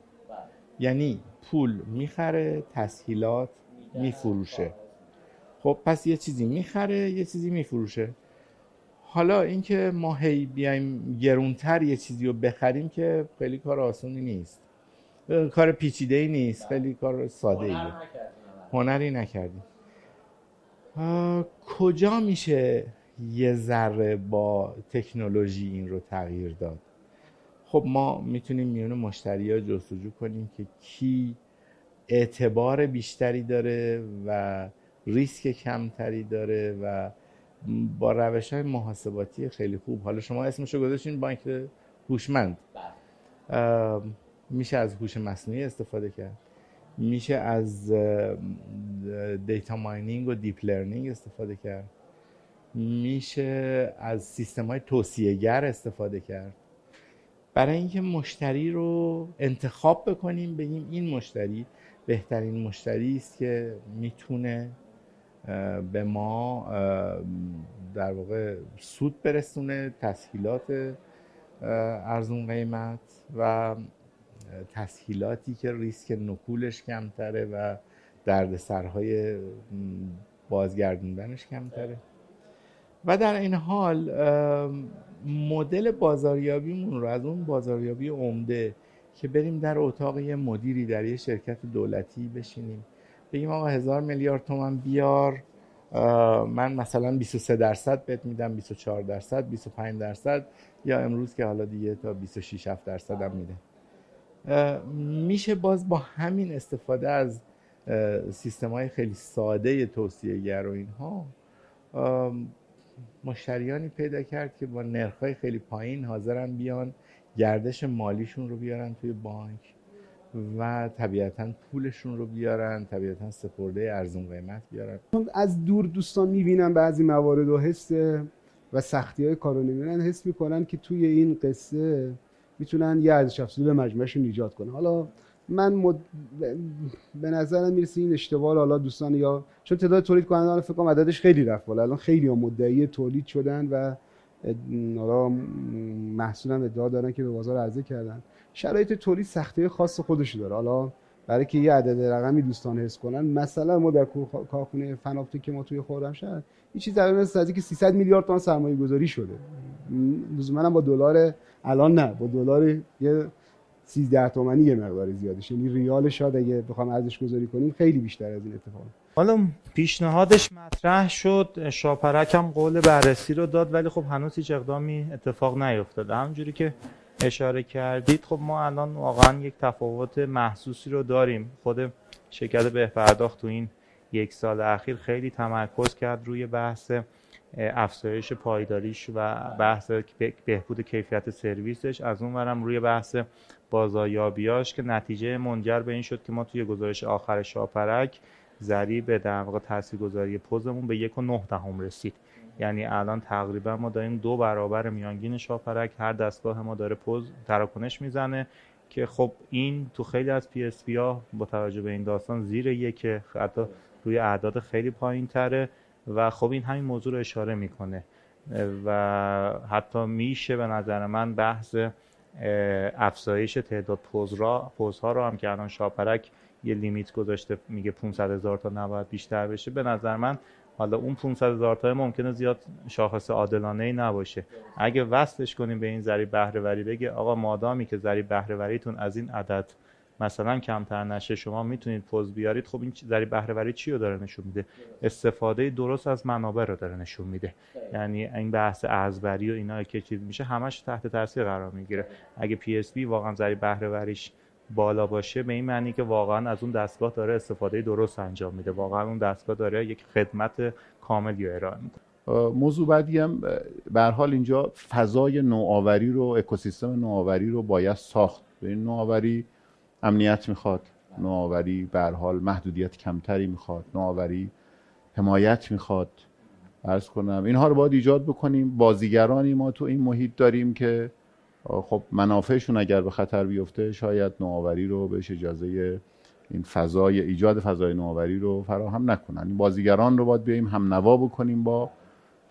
یعنی پول می‌خره تسهیلات میفروشه. خب پس یه چیزی می‌خره یه چیزی میفروشه. حالا اینکه ما هی بیایم گرونتر یه چیزی رو بخریم که خیلی کار آسونی نیست. کار پیچیده ای نیست خیلی کار ساده ایه هنری نکردیم. کجا میشه یه ذره با تکنولوژی این رو تغییر داد. خب ما می‌تونیم میون مشتری ها جستجو کنیم که کی اعتبار بیشتری داره و ریسک کمتری داره و با روش های محاسباتی خیلی خوب. حالا شما اسمشو گذاشتین بانک هوشمند. میشه از هوش مصنوعی استفاده کرد. میشه از data mining و deep learning استفاده کرد. میشه از سیستم های توصیهگر استفاده کرد. برای اینکه مشتری رو انتخاب بکنیم بگیم این مشتری بهترین مشتری است که می‌تونه به ما در واقع سود برسونه تسهیلات ارزون قیمت و تسهیلاتی که ریسک نکولش کمتره و دردسرهای بازگردوندنش کمتره. و در این حال مدل بازاریابیمون رو از اون بازاریابی عمده که بریم در اتاق یه مدیری در یه شرکت دولتی بشینیم. بگیم آقا هزار میلیارد تومن بیار من مثلا 23 درصد بهت میدم 24 درصد 25 درصد یا امروز که حالا دیگه تا 26 7 درصد هم میده. میشه باز با همین استفاده از سیستم های خیلی ساده توصیه گر و اینها مشتریانی پیدا کرد که با نرخ خیلی پایین حاضرن بیان گردش مالیشون رو بیارن توی بانک و طبیعتا پولشون رو بیارن طبیعتا سپرده ارزون قیمت بیارن. از دور دوستان می‌بینن بعضی موارد و حس و سختی های کارو نمی‌بینن. حس می‌کنن که توی این قصه می‌تونن یه ارزش افزوده به مجموعهشون ایجاد کنن. حالا من مد... به نظرم می‌رسه این اشتباه حالا دوستان یا چون تعداد تولید کنندگان فکر کنم عددش خیلی رفت بالا. الان خیلی ها مدعی تولید شدن و حالا هم ادعا دارن که به بازار عرضه کردن. شرایط تولید سختی خاص خودش داره. حالا برای که یه عدد رقمی دوستان حس کنن مثلا ما در کارخونه فناپتیک که ما توی خرمشهر این چیز تقریبا نزدیک 300 میلیارد تومان سرمایه گذاری شده لزوما با دلار الان نه با دلار یه 13 تومانی یه مقدار زیادش. یعنی ریال شاید اگه بخوام ارزش گذاری کنیم خیلی بیشتر از این اتفاق. حالا پیشنهادش مطرح شد. شاپرک هم قول بررسی رو داد ولی خب هنوز هیچ اقدامی اتفاق نیفتاده. همونجوری که اشاره کردید خب ما الان واقعا یک تفاوت محسوسی رو داریم. خود شرکت به پرداخت تو این یک سال اخیر خیلی تمرکز کرد روی بحث افزایش پایداریش و بحث بهبود کیفیت سرویسش از اون ورم روی بحث بازاریابیاش که نتیجه منجر به این شد که ما توی گزارش آخر شاپرک ضریب در واقع تاثیرگذاری پوزمون به یک و نه دهم رسید. یعنی الان تقریبا ما داریم دو برابر میانگین شاپرک هر دستگاه ما داره پوز تراکنش می‌زنه که خب این تو خیلی از PSP ها با توجه به این داستان زیر یک حتی روی اعداد خیلی پایین تره و خب این همین موضوع رو اشاره می‌کنه. و حتی میشه به نظر من بحث افزایش تعداد پوز را پوزها رو هم که الان شاپرک یه لیمیت گذاشته میگه 500 هزار تا نباید بیشتر بشه. به نظر من حالا اون 500 هزار تا ممکنه زیاد شاخص عادلانه ای نباشه. اگه وصلش کنیم به این ذریب بهره بگه آقا مادامی که ذریب بهره از این عدد مثلا کمتر نشه شما می‌تونید پوز بیارید. خب این ضریب بهره چی رو داره نشون میده؟ استفاده درست از منابع رو داره نشون میده. یعنی این بحث ازبری و اینا که چیز میشه همش تحت تاثیر قرار می‌گیره. اگه PSP واقعا ضریب بهره بالا باشه به این معنی که واقعا از اون دستگاه داره استفاده درست انجام میده. واقعا اون دستگاه داره یک خدمت کاملی ارائه میده. موضوع بعدی هم به حال اینجا فضای نوآوری رو اکوسیستم نوآوری رو باید ساخت. به این نوآوری امنیت می‌خواد نوآوری به حال محدودیت کمتری می‌خواد نوآوری حمایت می‌خواد. ارز کنم اینها رو باید ایجاد بکنیم. بازیگرانی ما تو این محیط داریم که خب منافعشون اگر به خطر بیفته شاید نوآوری رو بهش اجازه این فضای ایجاد فضای نوآوری رو فراهم نکنن. این بازیگران رو باید بیایم هم نوا بکنیم با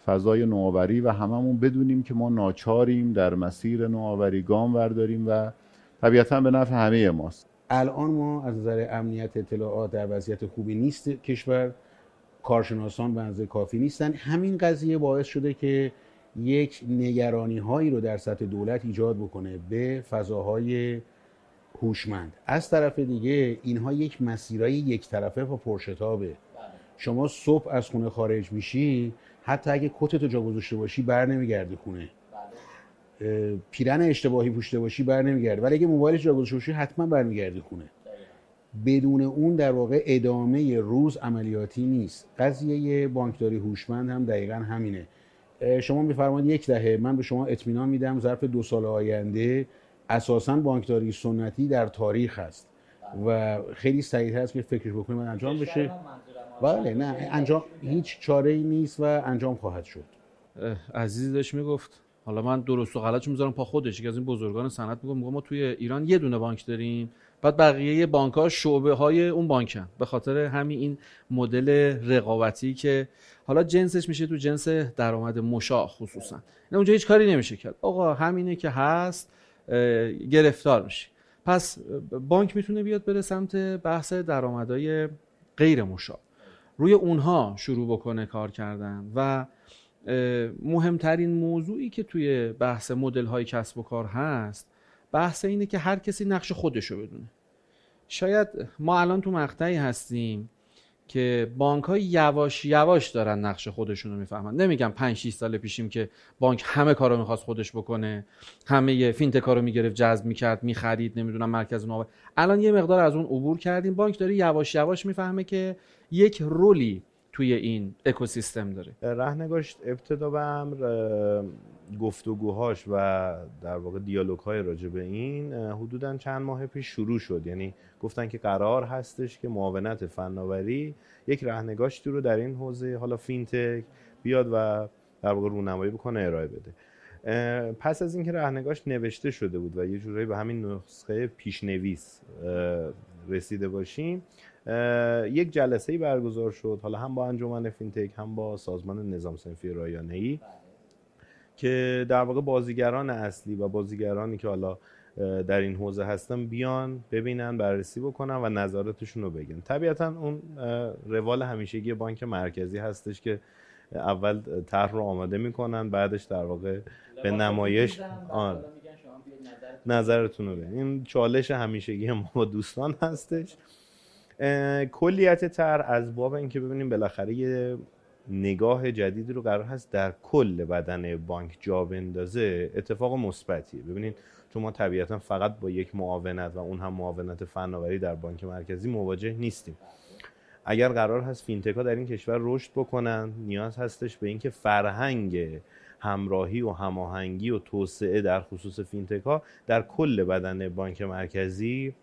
فضای نوآوری و هممون بدونیم که ما ناچاریم در مسیر نوآوری گام ورداریم و طبیعتا به نفع همه ماست. الان ما از نظر امنیت اطلاعات در وضعیت خوبی نیست کشور کارشناسان به اندازه کافی نیستن. همین قضیه باعث شده که یک نگرانی هایی رو در سطح دولت ایجاد بکنه به فضاهای هوشمند. از طرف دیگه اینها یک مسیرهای یک طرفه و پرشتابه. شما صبح از خونه خارج میشی حتی اگه کتتو جا گذاشته باشی بر نمیگردی خونه. پیرن اشتباهی پوشته باشی بر نمیگردی ولی اگه موبایلش جا گذاشته باشی حتما برمیگردی خونه. بدون اون در واقع ادامه روز عملیاتی نیست. قضیه بانکداری هوشمند هم دقیقا همینه. شما میفرمایید یک دهه من به شما اطمینان میدم ظرف دو سال آینده اساسا بانکداری سنتی در تاریخ است. و خیلی سریع هست که فکرش بکنیم انجام بشه. بله نه انجام هیچ چاره ای نیست و انجام خواهد شد. عزیزی داشت می‌گفت حالا من درست و غلطش می‌ذارم پا خودش. که از این بزرگان صنعت میگم ما توی ایران یه دونه بانک داریم. بعد بقیه بانک ها شعبه های اون بانکن. به خاطر همین این مدل رقابتی که حالا جنسش میشه تو جنس درآمد مشاع خصوصا. نه اونجا هیچ کاری نمیشه کرد. آقا همینه که هست گرفتار میشه پس بانک می‌تونه بیاد بره سمت بحث درآمدهای غیر مشاع. روی اونها شروع بکنه کار کردن و مهمترین موضوعی که توی بحث مدل های کسب و کار هست بحث اینه که هر کسی نقش خودشو بدونه. شاید ما الان تو مقطعی هستیم که بانک های یواش یواش دارن نقش خودشون رو می‌فهمن. نمیگم 5 6 سال پیشیم که بانک همه کارو می‌خواست خودش بکنه همه فینت کارو می‌گرفت جذب می‌کرد می‌خرید نمی‌دونم مرکز نوآور الان یه مقدار از اون عبور کردیم. بانک داره یواش یواش می‌فهمه که یک رولی توی این اکوسیستم داره. رهنگاش ابتدا به امر گفتگوهاش و در واقع دیالوگ های راجع به این حدودا چند ماه پیش شروع شد. یعنی گفتن که قرار هستش که معاونت فناوری یک رهنگاشتی رو در این حوزه حالا فینتک بیاد و در واقع رونمایی بکنه ارائه بده. پس از اینکه رهنگاش نوشته شده بود و یه جورایی به همین نسخه پیشنویس رسیده باشیم یک جلسه برگزار شد. حالا هم با انجمن فینتک هم با سازمان نظام سنفی رایانه ای که در واقع بازیگران اصلی و بازیگرانی که حالا در این حوزه هستن بیان ببینن بررسی بکنن و نظراتشون رو بگن. طبیعتا اون روال همیشگی بانک مرکزی هستش که اول طرح رو آماده می‌کنن بعدش در واقع به نمایش آن نظرتون رو بگن این چالش همیشگی ما دوستان هستش. کلیت تر از باب اینکه ببینیم بالاخره یه نگاه جدیدی رو قرار هست در کل بدن بانک جا بندازه اتفاق مثبتیه. ببینید چون ما طبیعتا فقط با یک معاونت و اون هم معاونت فناوری در بانک مرکزی مواجه نیستیم. اگر قرار هست فینتک ها در این کشور رشد بکنن نیاز هستش به اینکه فرهنگ همراهی و هماهنگی و توسعه در خصوص فینتک ها در کل بدن بانک مرکزی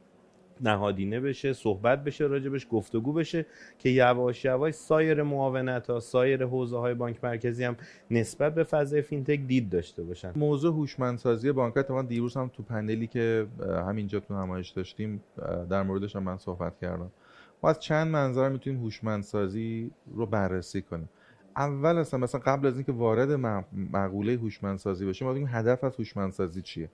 نهادینه بشه صحبت بشه راجبش گفتگو بشه که یواش یواش سایر معاونت ها سایر حوزه های بانک مرکزی هم نسبت به فضای فینتک دید داشته باشن. موضوع هوشمندسازی بانک من دیروز هم تو پنلی که همینجا تو نمایش داشتیم در موردش هم من صحبت کردم. ما از چند منظر می‌تونیم هوشمندسازی رو بررسی کنیم. اول اصلا مثلا قبل از اینکه وارد مقوله هوشمندسازی بشیم باید هدف از هوشمندسازی چیه؟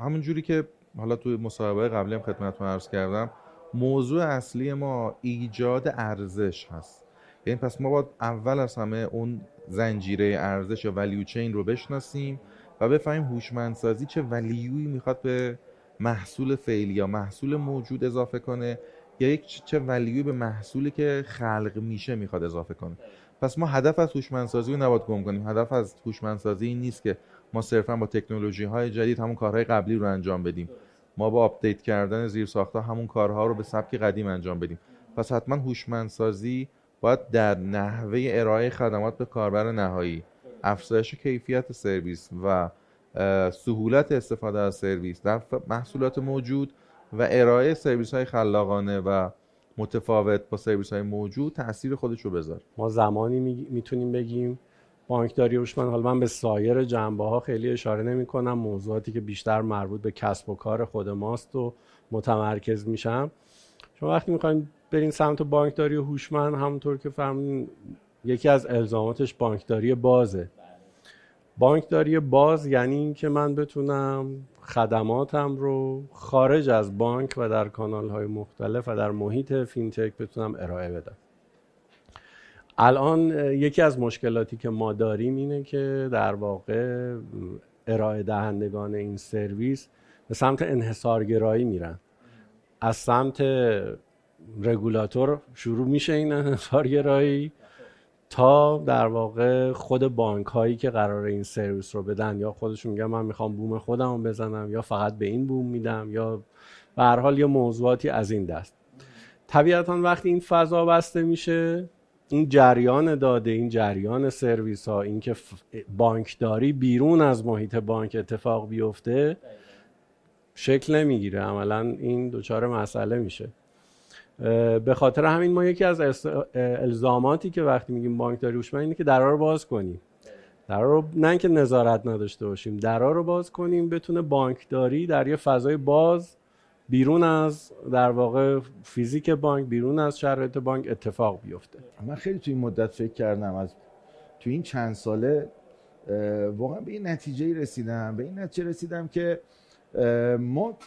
همون جوری که حالا توی مصاحبه قبلی هم خدمتتون عرض کردم موضوع اصلی ما ایجاد ارزش هست. یعنی پس ما باید اول از همه اون زنجیره ارزش یا ولیو چین رو بشناسیم و بفهمیم هوشمندسازی چه value ی می‌خواد به محصول فعلی یا محصول موجود اضافه کنه یا یک چه value ی به محصولی که خلق میشه می‌خواد اضافه کنه. پس ما هدف از هوشمندسازی رو نباید گم کنیم. هدف از هوشمندسازی این نیست که ما صرفا با تکنولوژی های جدید همون کارهای قبلی رو انجام بدیم. ما با update کردن زیر ساختا همون کارها رو به سبک قدیم انجام بدیم. پس حتما هوشمندسازی باید در نحوه ارائه خدمات به کاربر نهایی افزایش کیفیت سرویس و سهولت استفاده از سرویس در محصولات موجود و ارائه سرویس های خلاقانه و متفاوت با سرویس های موجود تاثیر خودش رو بذاره. ما زمانی می‌تونیم بگیم بانکداری هوشمند. حالا من به سایر جنبه ها خیلی اشاره نمی کنم موضوعاتی که بیشتر مربوط به کسب و کار خود ماست و متمرکز میشم. شما وقتی می‌خوایم برین سمت بانکداری هوشمند همونطور که فهمین یکی از الزاماتش بانکداری بازه. بانکداری باز یعنی اینکه من بتونم خدماتم رو خارج از بانک و در کانال های مختلف و در محیط فینتک بتونم ارائه بدم. الان یکی از مشکلاتی که ما داریم اینه که در واقع ارائه دهندگان این سرویس به سمت انحصارگرایی میرن. از سمت رگولاتور شروع میشه این انحصارگرایی تا در واقع خود بانک هایی که قرار این سرویس رو بدن. یا خودشون میگن من می‌خوام بوم خودم رو بزنم یا فقط به این بوم میدم یا به هر حال یه موضوعاتی از این دست. طبیعتا وقتی این فضا بسته میشه این جریان داده این جریان سرویس ها اینکه بانکداری بیرون از محیط بانک اتفاق بیفته شکل نمی‌گیره. عملا این دچار مسئله میشه. به خاطر همین ما یکی از الزاماتی که وقتی میگیم بانکداری هوشمند اینه که درا رو باز کنیم. درا رو نه اینکه نظارت نداشته باشیم درا رو باز کنیم بتونه بانکداری در یه فضای باز بیرون از در واقع فیزیک بانک بیرون از شرایط بانک اتفاق بیفته. من خیلی توی این مدت فکر کردم از توی این چند ساله واقعا به این نتیجه رسیدم. به این نتیجه رسیدم که ما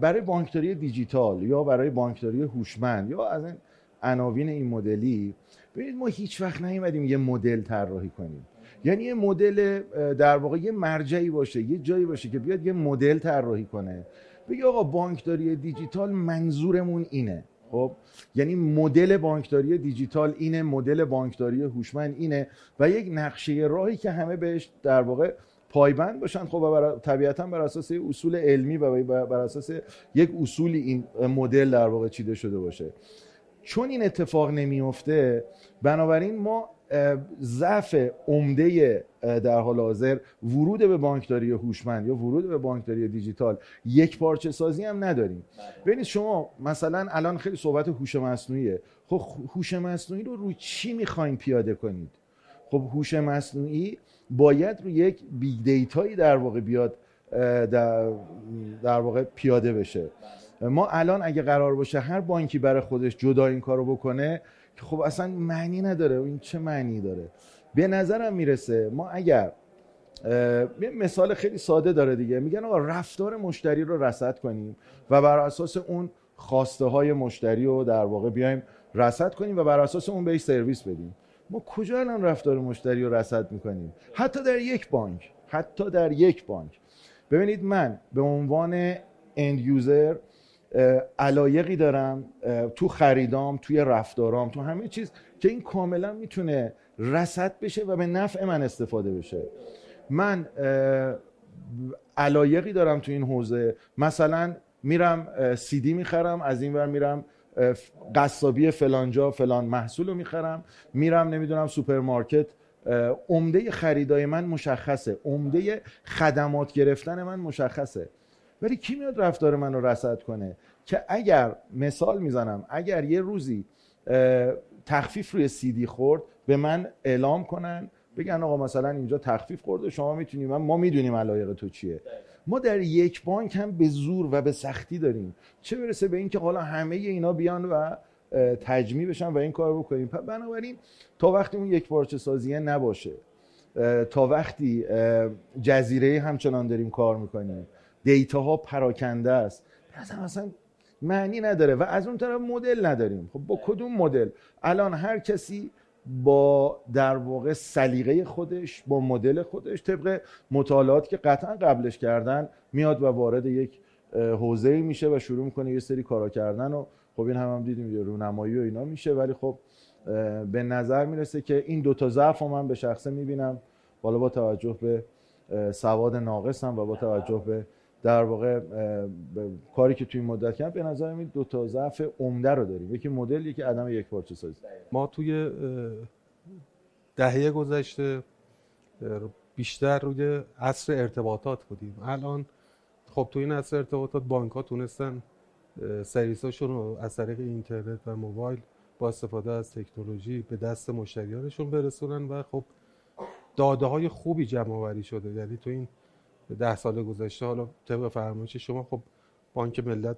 برای بانکداری دیجیتال یا برای بانکداری هوشمند یا از عناوین این مدلی ببینید ما هیچ وقت نیومدیم یه مدل طراحی کنیم. یعنی یه مدل در واقع یه مرجعی باشه یه جایی باشه که بیاد یه مدل طراحی کنه. بگی آقا بانکداری دیجیتال منظورمون اینه. خب؟ یعنی مدل بانکداری دیجیتال اینه مدل بانکداری هوشمند اینه و یک نقشه راهی که همه بهش در واقع پایبند باشن. خب بر... طبیعتا بر اساس اصول علمی و بر اساس یک اصولی این مدل در واقع چیده شده باشه. چون این اتفاق نمیفته بنابراین ما ضعف عمده در حال حاضر ورود به بانکداری هوشمند یا ورود به بانکداری دیجیتال یک پارچه سازی هم نداریم. ببینید شما مثلا الان خیلی صحبت هوش مصنوعیه. خب هوش مصنوعی رو روی چی می‌خواین پیاده کنید؟ خب هوش مصنوعی باید روی یک big data یی در واقع بیاد در, در واقع پیاده بشه. ما الان اگه قرار باشه هر بانکی برای خودش جدا این کارو بکنه که خب اصلا معنی نداره این چه معنی داره. به نظرم می‌رسه ما اگر یه مثال خیلی ساده داره دیگه. میگن آقا رفتار مشتری رو رصد کنیم و بر اساس اون خواسته های مشتری رو در واقع بیایم رصد کنیم و بر اساس اون بهش سرویس بدیم. ما کجا الان رفتار مشتری رو رصد می‌کنیم؟ حتی در یک بانک حتی در یک بانک. ببینید من به عنوان اند یوزر علایقی دارم تو خریدام توی رفتارام تو همه چیز که این کاملا می‌تونه رسد بشه و به نفع من استفاده بشه. من علایقی دارم تو این حوزه. مثلا میرم سی دی می‌خرم از این ور میرم قصابی فلانجا فلان محصول رو می‌خرم. میرم نمی‌دونم سوپرمارکت عمده خریدای من مشخصه. عمده خدمات گرفتن من مشخصه. ولی کی میاد رفتار من رو رصد کنه؟ که اگر مثال می‌زنم اگر یه روزی تخفیف روی سیدی خورد به من اعلام کنن بگن آقا مثلا اینجا تخفیف خورده شما می‌تونی من ما می‌دونیم علایق تو چیه. ما در یک بانک هم به زور و به سختی داریم. چه برسه به اینکه حالا همه اینا بیان و اه، تجمیع بشن و این کار بکنیم. بنابراین تا وقتی اون یک پارچه سازیه نباشه تا وقتی جزیره همچنان داریم کار می‌کنیم. دیتا ها پراکنده است. اصلا اصلا معنی نداره و از اون طرف مدل نداریم. خب با کدوم مدل؟ الان هر کسی با در واقع سلیقه خودش با مدل خودش طبق مطالعات که قطعا قبلش کردن میاد و وارد یک حوزه میشه و شروع می‌کنه یه سری کارا کردن و خب این هم, هم دیدیم یه رونمایی و اینا میشه. ولی خب به نظر می‌رسه که این دوتا ضعف رو من به شخصه می‌بینم. بالا با توجه به سواد ناقصم و با توجه به در واقع کاری که توی این مدت کردم به نظر این دو تا ضعف عمده رو داریم. یکی مدل یکی عدم یک پارچه سازی. ما توی دهه گذشته بیشتر روی عصر ارتباطات بودیم. الان خب تو این عصر ارتباطات بانک ها تونستن سرویس هاشون رو از طریق اینترنت و موبایل با استفاده از تکنولوژی به دست مشتریانشون برسونن و خب داده های خوبی جمع آوری شده. یعنی تو این ده سال گذشته حالا طبق فرمایش شما خب بانک ملت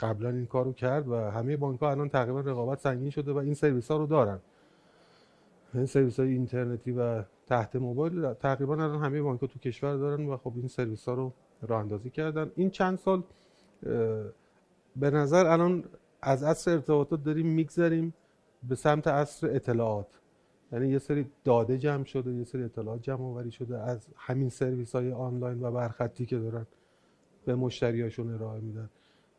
قبلا این کارو کرد و همه بانک ها الان تقریبا رقابت سنگین شده و این سرویس ها رو دارن. این سرویس های اینترنتی و تحت موبایل تقریبا الان همه بانک ها تو کشور دارن و خب این سرویس ها رو راه اندازی کردن. این چند سال به نظر الان از عصر ارتباطات داریم میگذریم به سمت عصر اطلاعات. یعنی یه سری داده جمع شده یه سری اطلاعات جمع آوری شده از همین سرویس های آنلاین و برخطی که دارن به مشتریاشون ارائه میدن.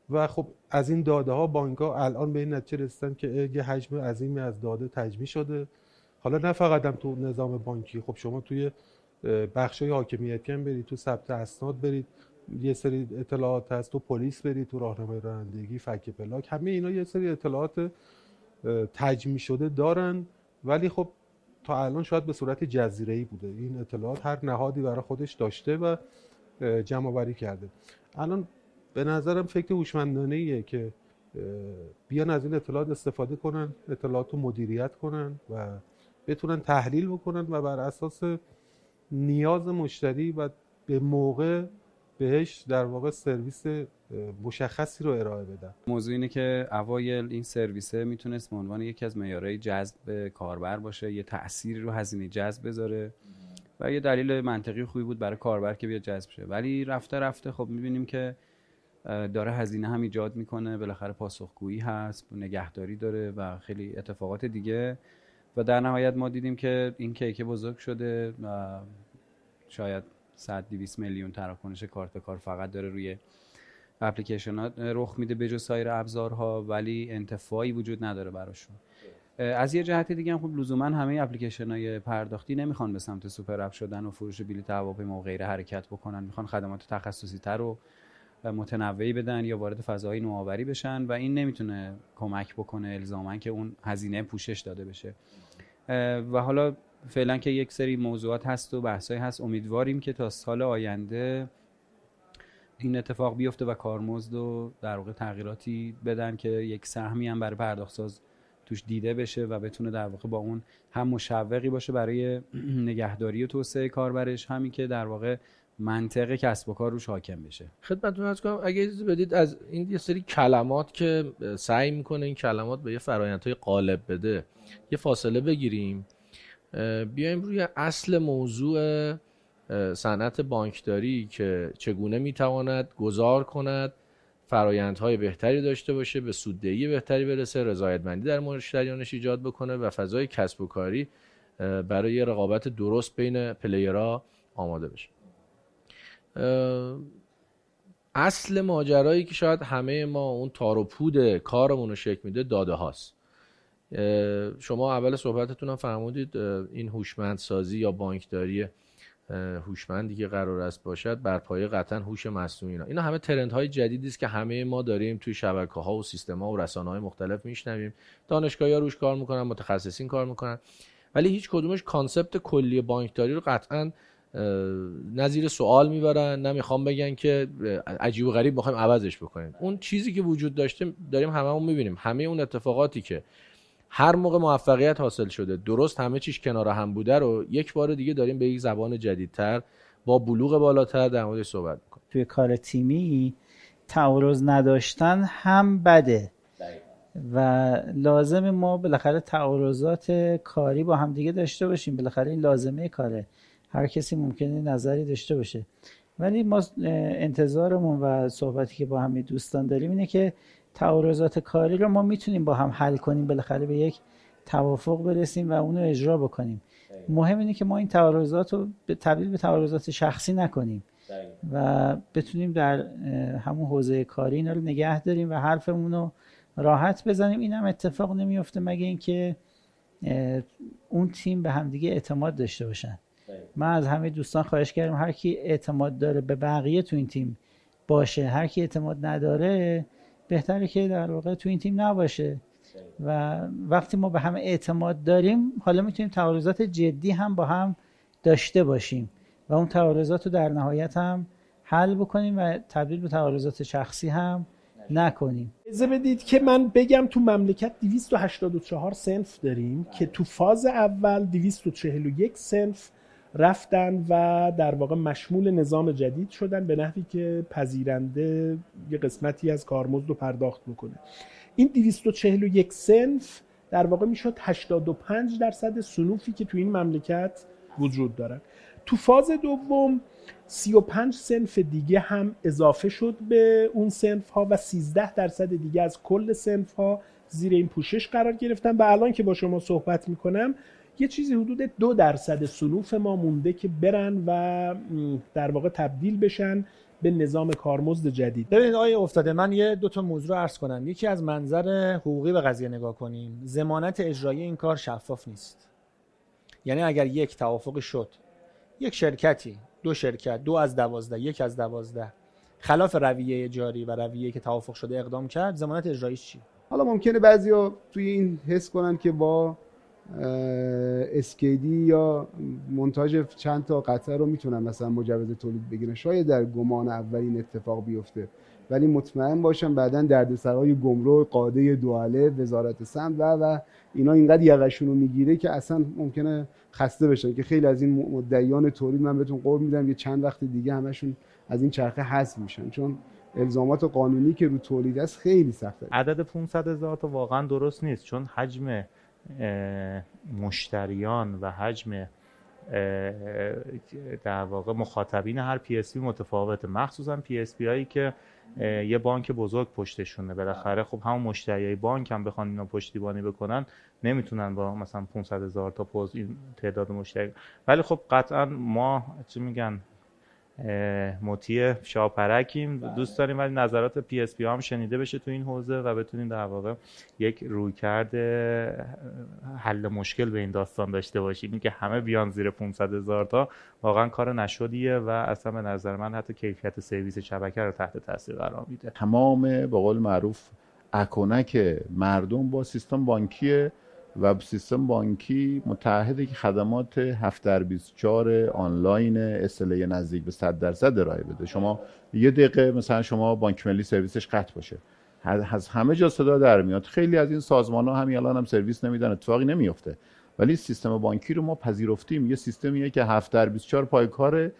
و خب از این داده ها بانک ها الان به این نتیجه رسیدن که یه حجم عظیمی از داده تجمیع شده. حالا نه فقط هم تو نظام بانکی خب شما توی بخش های حاکمیتی هم برید تو ثبت اسناد برید یه سری اطلاعات هست تو پلیس برید تو راهنمای رانندگی فک پلاک همه اینا یه سری اطلاعات اه، تجمیع شده دارن. ولی خب تا الان شاید به صورت جزیره‌ای بوده. این اطلاعات هر نهادی برای خودش داشته و جمع آوری کرده. الان به نظرم فکر هوشمندانه ایه که بیان از این اطلاعات استفاده کنن اطلاعات رو مدیریت کنن و بتونن تحلیل بکنن و بر اساس نیاز مشتری و به موقع بهش در واقع سرویس مشخصی رو ارائه بدن. موضوع اینه که اوایل این سرویسه می‌تونست به عنوان یکی از معیارهای جذب کاربر باشه یه تأثیری رو هزینه جذب بذاره و یه دلیل منطقی خوبی بود برای کاربر که بیاد جذب شه. ولی رفته رفته خب می‌بینیم که داره هزینه هم ایجاد می‌کنه بالاخره پاسخگویی هست نگهداری داره و خیلی اتفاقات دیگه. و در نهایت ما دیدیم که این کیک بزرگ شده و شاید 100 200 میلیون تراکنش کارت کار فقط داره روی اپلیکیشن ها رخ میده به جز سایر ابزارها ولی انتفاعی وجود نداره براشون. از یه جهت دیگه هم خب لزوما همه اپلیکیشن های پرداختی نمی‌خوان به سمت سوپر اپ شدن و فروش بلیط هواپیما و غیره حرکت بکنن. می‌خوان خدمات تخصصی تر و متنوعی بدن یا وارد فضاهای نوآوری بشن و این نمی‌تونه کمک بکنه الزاما که اون هزینه پوشش داده بشه. و حالا فعلا که یک سری موضوعات هست و بحثایی هست امیدواریم که تا سال آینده این اتفاق بیفته و کارمزد و در واقع تغییراتی بدن که یک سهمی هم برای پرداختساز توش دیده بشه و بتونه در واقع با اون هم مشوقی باشه برای نگهداری و توسعه کاربرش همین که در واقع منطق کسب و کار روش حاکم بشه. خدمتتون عرض کنم اگه اجازه بدید از این یه سری کلمات که سعی می‌کنه این کلمات به یه فرایندهای قالب بده یه فاصله بگیریم. بیایم روی اصل موضوع صنعت بانکداری که چگونه می‌تواند گذار کند فرایندهای بهتری داشته باشه به سوددهی بهتری برسه رضایتمندی در مشتریانش ایجاد بکنه و فضای کسب و کاری برای رقابت درست بین پلیرها آماده بشه. اصل ماجرایی که شاید همه ما اون تار و پود کارمون رو شکل میده داده هاست شما اول صحبتتون هم فرمودید این هوشمندسازی یا بانکداری هوشمندی که قرار است باشد بر پایه قطعا هوش مصنوعی اینا. اینا همه trend های جدیدی است که همه ما داریم توی شبکه ها و سیستم ها و رسانه های مختلف میشنویم. دانشگاهی ها روش کار می‌کنن متخصصین کار می‌کنن. ولی هیچ کدومش concept کلی بانکداری رو قطعا زیر سوال می‌برن نمی‌خوام بگن که عجیب و غریب بخوایم عوضش بکنیم. اون چیزی که وجود داشته داریم هممون می‌بینیم. همه اون اتفاقاتی که هر موقع موفقیت حاصل شده درست همه چیش کنار هم بوده رو یک بار دیگه داریم به یک زبان جدیدتر با بلوغ بالاتر در موردش صحبت می‌کنیم. توی کار تیمی تعارض نداشتن هم بده. و لازم ما بالاخره تعارضات کاری با هم دیگه داشته باشیم. بالاخره این لازمه کاره. هر کسی ممکنه نظری داشته باشه. ولی ما انتظارمون و صحبتی که با همه دوستان داریم اینه که تعارضات کاری رو ما می‌تونیم با هم حل کنیم بالاخره به یک توافق برسیم و اونو اجرا بکنیم. مهم اینه که ما این تعارضات رو به تبدیل به تعارضات شخصی نکنیم و بتونیم در همون حوزه کاری اینا رو نگه داریم و حرفمون رو راحت بزنیم. این هم اتفاق نمیفته مگه اینکه اون تیم به همدیگه اعتماد داشته باشن. من از همه دوستان خواهش کردم هر کی اعتماد داره به بقیه تو این تیم باشه هر کی اعتماد نداره بهتره که در واقع تو این تیم نباشه. و وقتی ما به همه اعتماد داریم حالا می‌تونیم تعارضات جدی هم با هم داشته باشیم و اون تعارضات رو در نهایت هم حل بکنیم و تبدیل به تعارضات شخصی هم نکنیم. اجازه بدید که من بگم تو مملکت 284 سنف داریم که تو فاز اول 241 سنف رفتن و در واقع مشمول نظام جدید شدن به نحوی که پذیرنده یه قسمتی از کارمزد رو پرداخت می‌کنه این 241 سنف در واقع می‌شد 85 درصد سنوفی که تو این مملکت وجود دارن تو فاز دوم 35 سنف دیگه هم اضافه شد به اون سنف ها و 13 درصد دیگه از کل سنف ها زیر این پوشش قرار گرفتن. و الان که با شما صحبت می‌کنم یه چیزی حدود دو درصد سلوف ما مونده که برن و در واقع تبدیل بشن به نظام کارمزد جدید. ببینید آقای افتاده من یه دو تا موضوع رو عرض کنم. یکی از منظر حقوقی به قضیه نگاه کنیم. زمانت اجرایی این کار شفاف نیست. یعنی اگر یک توافق شد یک شرکتی دو شرکت دو از دوازده یک از دوازده خلاف رویه جاری و رویه که توافق شده اقدام کرد زمانت اجراییش چی؟ حالا ممکنه بعضیا توی این حس کنن که با اسکیدی یا منتاج چند تا قطعه رو می‌تونن مثلا مجوز تولید بگیرن. شاید در گمان اول این اتفاق بیفته. ولی مطمئن باشم بعدا دردسرای گمرک قاده دواله وزارت سمت و و اینا اینقدر یقشون رو می‌گیره که اصلا ممکنه خسته بشن. که خیلی از این مدعیان تولید من بهتون قول میدم یه چند وقت دیگه همشون از این چرخه حذف میشن. چون الزامات قانونی که رو تولید است خیلی سخته. عدد 500 هزار تا واقعا درست نیست. چون حجم مشتریان و حجم در واقع مخاطبین هر PSP متفاوته. مخصوصا PSP هایی که یه بانک بزرگ پشتشونه. بالاخره خب همون مشتریای بانک هم بخوان اینا پشتیبانی بکنن نمی‌تونن با مثلا 500 هزار تا پوز این تعداد مشتری. ولی خب قطعا ما چی میگن مطیع شاپرکیم. دوست داریم ولی نظرات PSP هم شنیده بشه تو این حوزه و بتونیم در واقع یک رویکرد حل مشکل به این داستان داشته باشیم. که همه بیان زیر 500 هزار تا واقعا کار نشدیه و اصلا به نظر من حتی کیفیت سرویس شبکه رو تحت تاثیر قرار میده. تمام به قول معروف اکونک مردم با سیستم بانکی و سیستم بانکی متعهده که خدمات 7 در 24 آنلاین اسله نزدیک به 100 درصد ارائه بده. شما یه دقیقه مثلا شما بانک ملی سرویسش قطع باشه. از همه جا صدا در میاد. خیلی از این سازمان ها همین الان هم سرویس نمیدن اتفاقی نمیفته ولی سیستم بانکی رو ما پذیرفتیم. یه سیستمیه که 7 در 24 پایکاره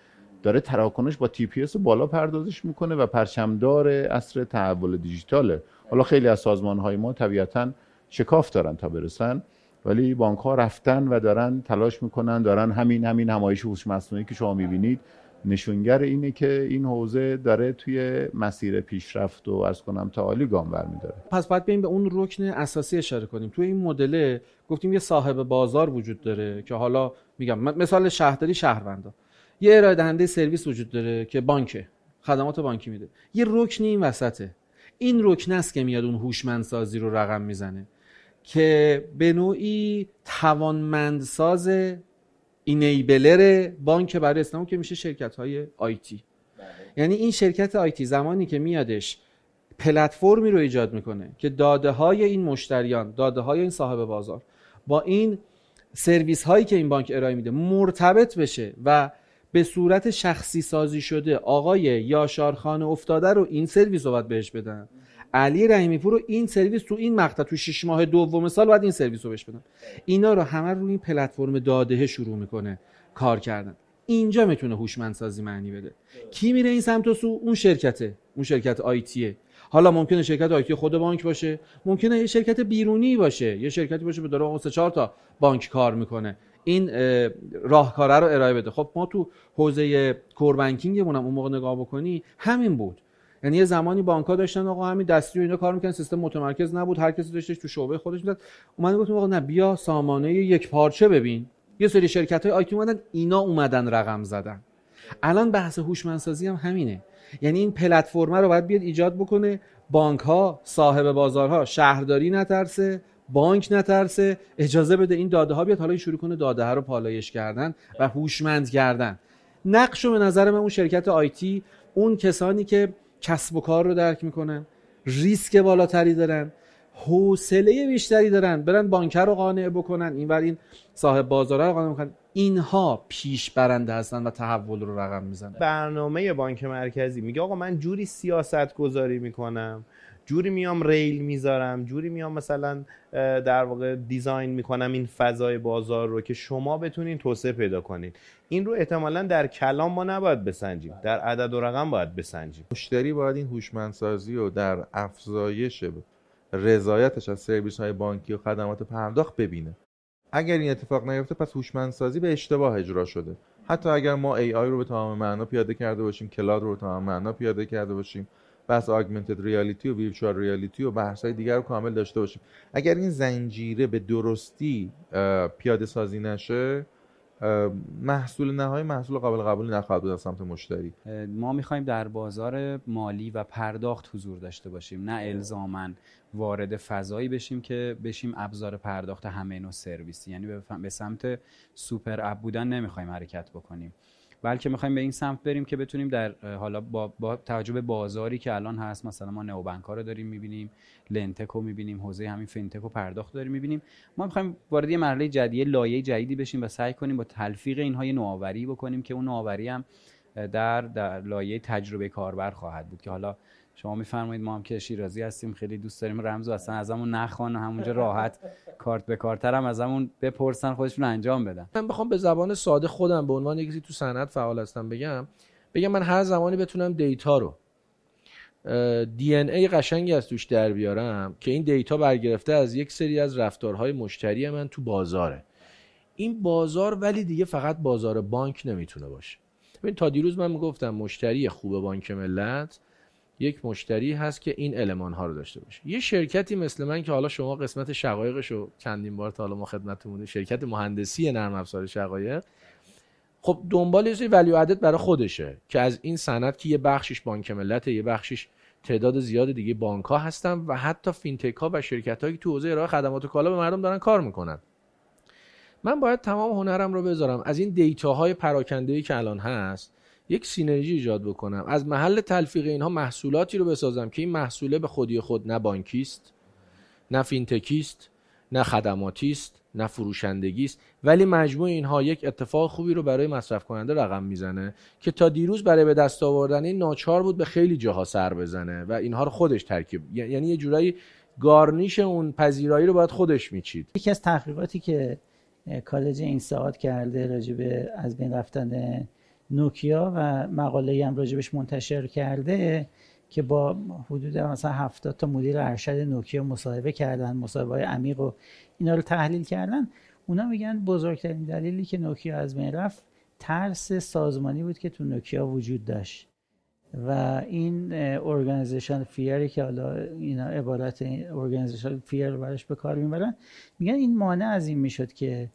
داره تراکنش با تی پی بالا پردازش می‌کنه و پرچمدار اصر تحول دیجیتاله. حالا خیلی از سازمان های ما طبیعتاً شکاف دارن تا برسن ولی بانک ها رفتن و دارن تلاش می‌کنن دارن همین همین همایش هوش مصنوعی که شما می‌بینید. نشونگر اینه که این حوزه داره توی مسیر پیشرفت و از کنم تعالی گام برمیداره. پس باید بریم به اون رکن اساسی اشاره کنیم. توی این مدل گفتیم یه صاحب بازار وجود داره که حالا میگم مثال شهرداری شهروندا. یه ارائه دهنده سرویس وجود داره که بانکه خدمات بانکی میده. یه رکن این وسطه. این رکن است که میاد اون هوشمندسازی رو رقم می‌زنه. که به نوعی توانمندساز اینیبلر بانک برای اسلام که میشه شرکت های آیتی یعنی این شرکت آیتی زمانی که میادش پلتفرمی رو ایجاد می‌کنه که داده های این مشتریان داده های این صاحب بازار با این سرویس هایی که این بانک ارائه میده مرتبط بشه و به صورت شخصی سازی شده آقای یاشار خان افتاده رو این سرویس رو باید بهش بدن. علی رحیمی پور رو این سرویس تو این مقطع تو 6 ماه دوم سال باید این سرویس رو بهش بدن. اینا رو همه رو این پلتفرم داده شروع می‌کنه کار کردن. اینجا می‌تونه هوشمندسازی معنی بده. کی میره این سمت و سو؟ اون شرکته. اون شرکت آیتیه حالا ممکنه شرکت آیتی خود بانک باشه. ممکنه یه شرکت بیرونی باشه. یه شرکتی باشه به داره سه چهار تا بانک کار می‌کنه. این راهکاره رو ارائه بده. خب ما تو حوزه کور بانکینگمون اون موقع نگاه بکنی همین بود. یعنی یه زمانی بانک ها داشتن آقا همین دستی و اینا کار می‌کنن سیستم متمرکز نبود هر کسی داشتش تو شعبه خودش می‌داد. اومد گفتم آقا نه بیا سامانه یک پارچه ببین. یه سری شرکت های آیتی اومدن اینا اومدن رقم زدن. الان بحث هوشمندسازی هم همینه. یعنی این پلتفرم رو باید بیاد ایجاد بکنه. بانک ها صاحب بازارها شهرداری نترسه بانک نترسه. اجازه بده این داده ها بیاد حالا شروع کنه داده ها رو پالایش کردن و هوشمند کردن. نقش به نظر من اون شرکت آیتی اون کسانی که کسب و کار رو درک می‌کنن ریسک بالاتری دارن حوصله بیشتری دارن برن بانکر رو قانع بکنن. این این صاحب بازار رو قانع بکنن اینها پیش برنده هستن و تحول رو رقم می‌زنن. برنامه بانک مرکزی. میگه آقا من جوری سیاست گذاری می‌کنم. جوری میام ریل می‌ذارم جوری میام مثلا در واقع دیزاین می‌کنم این فضای بازار رو که شما بتونین توسعه پیدا کنین. این رو احتمالا در کلام ما نباید بسنجیم در عدد و رقم باید بسنجیم. مشتری باید این هوشمندسازی رو در افزایش رضایتش از سرویس های بانکی و خدمات پرداخت ببینه. اگر این اتفاق نیفته پس هوشمندسازی به اشتباه اجرا شده. حتی اگر ما AI رو به تمام معنا پیاده کرده باشیم cloud رو به تمام معنا پیاده کرده باشیم بحث augmented reality و virtual reality و بحث های دیگر رو کامل داشته باشیم. اگر این زنجیره به درستی پیاده سازی نشه محصول نهایی محصول قابل قبولی نخواهد بود از سمت مشتری. ما می‌خوایم در بازار مالی و پرداخت حضور داشته باشیم نه الزامن وارد فضایی بشیم که بشیم ابزار پرداخت همه نوع سرویسی. یعنی به سمت super app بودن نمی‌خوایم حرکت بکنیم. بلکه می‌خوایم به این سمت بریم که بتونیم در حالا با, با توجه به بازاری که الان هست مثلا ما neobank رو داریم می‌بینیم lendtech رو می‌بینیم حوزه همین fintech و پرداخت داریم می‌بینیم. ما می‌خوایم وارد یه مرحله جدیه لایه جدیدی بشیم و سعی کنیم با تلفیق اینها یه نوآوری بکنیم که اون نوآوری هم در, در لایه تجربه کاربر خواهد بود که حالا شما میفرمایید ما هم که شیرازی هستیم خیلی دوست داریم. رمز و اصلا ازمون نخوان همونجا راحت کارت به کارتر هم ازمون بپرسن خودشون انجام بدن. من بخوام به زبان ساده خودم به عنوان کسی تو صنعت فعال هستم بگم. بگم من هر زمانی بتونم دیتا رو دی ان ای قشنگی از توش در بیارم که این دیتا برگرفته از یک سری از رفتارهای مشتری من تو بازاره. این بازار ولی دیگه فقط بازار بانک نمی‌تونه باشه. ببین تا دیروز من می‌گفتم مشتری خوب بانک ملت یک مشتری هست که این المان ها رو داشته باشه. یه شرکتی مثل من که حالا شما قسمت شقایقش رو چندین بار تا حالا ما خدمتتون شرکت مهندسی نرم افزار شقایق. خب دنبال یه ولیو ادد برای خودشه که از این صنعت که یه بخشش بانک ملت یه بخشش تعداد زیاد دیگه بانک ها هستن و حتی فینتک ها و شرکت هایی که تو حوزه ارائه خدمات و کالا به مردم دارن کار می‌کنن. من باید تمام هنرم رو بذارم. از این دیتاهای پراکنده که الان هست یک سینرژی ایجاد بکنم. از محل تلفیق اینها محصولاتی رو بسازم که این محصوله به خودی خود نه بانکی است نه فینتکی است نه خدماتی است نه فروشندگی است ولی مجموع اینها یک اتفاق خوبی رو برای مصرف کننده رقم می‌زنه که تا دیروز برای به دست آوردن این ناچار بود به خیلی جاها سر بزنه و اینها رو خودش ترکیب یعنی یه جورایی گارنیش اون پذیرایی رو باید خودش میچید. یکی از تحقیقاتی که کالج این کرده راجبه از بین رفتن نوکیا و مقاله هم راجبش منتشر کرده که با حدود مثلا 70 تا مدیر ارشد نوکیا مصاحبه کردن مصاحبه های عمیق و اینا رو تحلیل کردن. اونا میگن بزرگترین دلیلی که نوکیا از بین رفت ترس سازمانی بود که تو نوکیا وجود داشت و این organization fear ی که حالا اینا عبارت organization fear رو برش به کار می‌برن میگن این مانع از این می‌شد که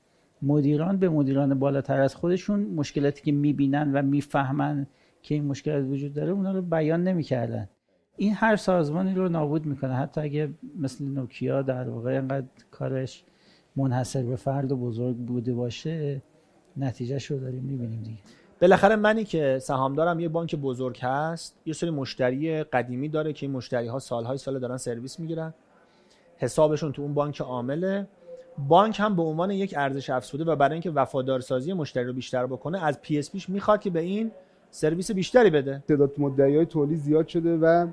مدیران به مدیران بالاتر از خودشون مشکلاتی که می‌بینن و می‌فهمن که این مشکلات وجود داره اونا رو بیان نمی‌کردن. این هر سازمانی رو نابود می‌کنه. حتی اگه مثل نوکیا در واقع انقدر کارش منحصر به فرد و بزرگ بوده باشه نتیجهش رو داریم می‌بینیم دیگه. بالاخره منی که سهامدارم یه بانک بزرگ هست یه سری مشتری قدیمی داره که این مشتری ها سالهای سال دارن سرویس می‌گیرن. حسابشون تو اون بانک عامله. بانک هم به عنوان یک ارزش افزوده و برای اینکه وفادارسازی مشتری رو بیشتر بکنه از PSP ش می‌خواد که به این سرویس بیشتری بده. تعداد مدعی های تولید زیاد شده و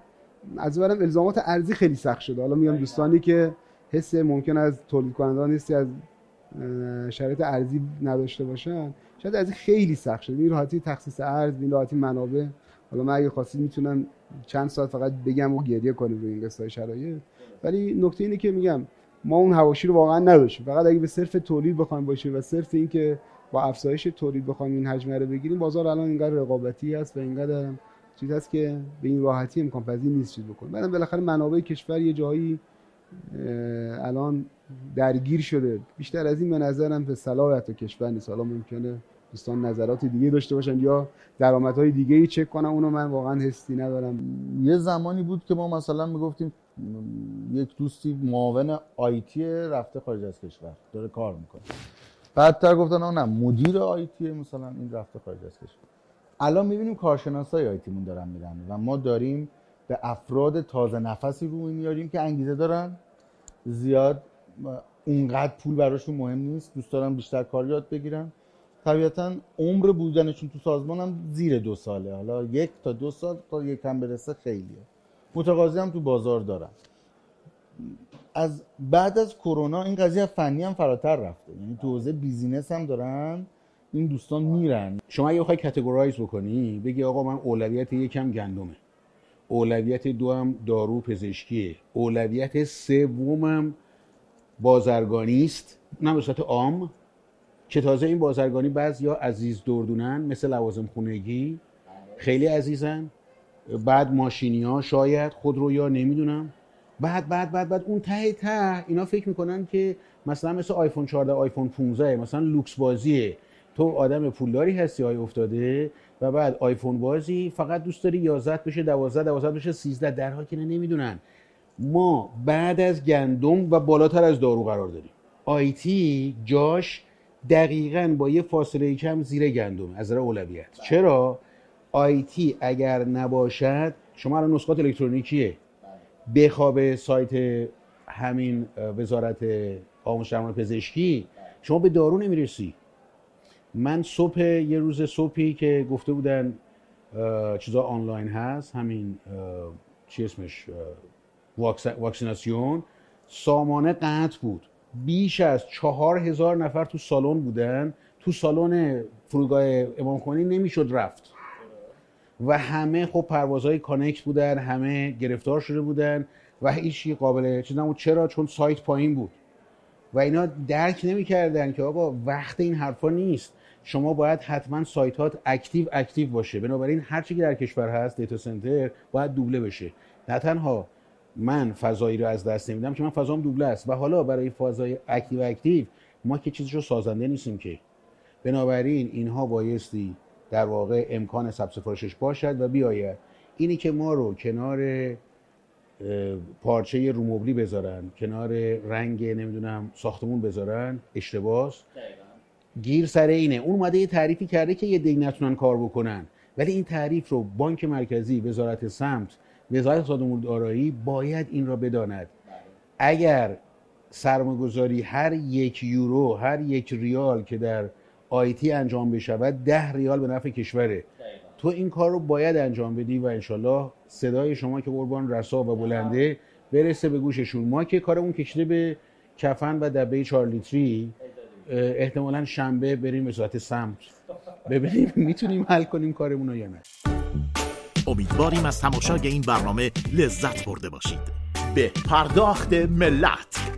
از برم الزامات ارزی خیلی سخت شده. حالا میگم دوستانی که حس ممکن از تولید کنندگان حسی از شرایط ارزی نداشته باشن شاید از خیلی سخت شده. این راحتی تخصیص ارز این راحتی منابع. حالا من اگه خواستید می‌تونم چند ساعت فقط بگم و گریه کنیم روی این قصه شرایط. ولی نکته اینه که میگم ما اون حواشی رو واقعا نداشتیم. فقط اگه به صرف تولید بخوایم باشیم و صرف اینکه با افزایش تولید بخوایم این حجم رو بگیریم بازار الان اینقدر رقابتی است و اینقدر چیز هست که به این راحتی امکان پذیر نیست چیز بکنیم. بعدم بالاخره منابع کشور یه جایی الان درگیر شده. بیشتر از این به نظرم به صلاح حتی کشور نیست. حالا ممکنه دوستان نظرات دیگه داشته باشن یا درآمدهای دیگه ای چک کنم اونو من واقعا حسی ندارم. یه زمانی بود که ما مثلا می‌گفتیم یک دوستی معاون آیتی رفته خارج از کشور داره کار می‌کنه. بعدتر گفتن نه مدیر آیتی مثلا این رفته خارج از کشور. الان می‌بینیم کارشناسای آیتیمون دارن میرن و ما داریم به افراد تازه نفسی رو میاریم که انگیزه دارن. زیاد اونقدر پول براشون مهم نیست دوست دارن بیشتر کار یاد بگیرن. طبیعتا عمر بودنشون تو سازمان هم زیر دو ساله. حالا یک تا دو سال تا یکم برسه خیلیه. متقاضی هم تو بازار دارن. از بعد از کرونا این قضیه فنی هم فراتر رفته. یعنی تو حوزه بیزینس هم دارن این دوستان میرن. شما اگه بخوای کاتگورایز بکنی بگی آقا من اولویت یکم گندمه. اولویت دو هم دارو پزشکیه. اولویت سومم بازرگانی است. نه به صورت عام. که تازه این بازرگانی بعض یا عزیز دردونن مثل لوازم خونگی. خیلی عزیزن. بعد ماشینی ها شاید خود رو یا نمی‌دونم. بعد بعد بعد بعد اون ته ته اینا فکر می‌کنن که مثلا مثل آیفون 14 آیفون 15 مثلا لوکس بازیه. تو آدم پولداری هستی های افتاده و بعد آیفون بازی فقط دوست داری 11 بشه 12 12 بشه 13 در حالی که نمی‌دونن. ما بعد از گندم و بالاتر از دارو قرار داریم. آیتی جاش دقیقا با یه فاصله کم زیر گندم از نظر اولویت. چرا؟ آیتی اگر نباشد شما الان نسخات الکترونیکیه بخواب سایت همین وزارت آموزش درمان پزشکی شما به دارو نمی‌رسی. من صبح یه روز صبحی که گفته بودن چیزا آنلاین هست همین چی اسمش واکسیناسیون سامانه قطع بود. بیش از چهار هزار نفر تو سالن بودن. تو سالن فرودگاه امام خمینی نمی‌شد رفت. و همه خب پروازهای کانکت بودن همه گرفتار شده بودن و هیچ قابل چیز نبود. چرا؟ چون سایت پایین بود. و اینا درک نمی‌کردن که آقا وقت این حرفا نیست. شما باید حتما سایت active active باشه. بنابراین هر چی که در کشور هست data center باید دوبله بشه. نه تنها من فضایی رو از دست نمیدم که من فضام دوبله است. و حالا برای فضای active active ما که چیزشو سازنده نیستیم که. بنابراین اینها بایستی در واقع امکان ثبت سفارشش باشد و بیاید اینی که ما رو کنار پارچه روموبلی بذارن کنار رنگ نمی‌دونم ساختمون بذارن اشتباس. گیر سر اینه. اون اومده یه تعریفی کرده که یه دی نتونن کار بکنن. ولی این تعریف رو بانک مرکزی وزارت سمت وزارت سازمان دارایی باید این را بداند. اگر سرمایه‌گذاری هر یک یورو هر یک ریال که در آیتی انجام بشود ده ریال به نفع کشوره. تو این کار رو باید انجام بدی و انشالله صدای شما که قربان رسا و بلنده برسه به گوششون. ما که کارمون کشیده به کفن و دبه چهار لیتری احتمالا شنبه بریم وزارت سمت. ببینیم می‌تونیم حل کنیم کارمون رو یا نه. امیدواریم از تماشای این برنامه لذت برده باشید. به پرداخت ملت.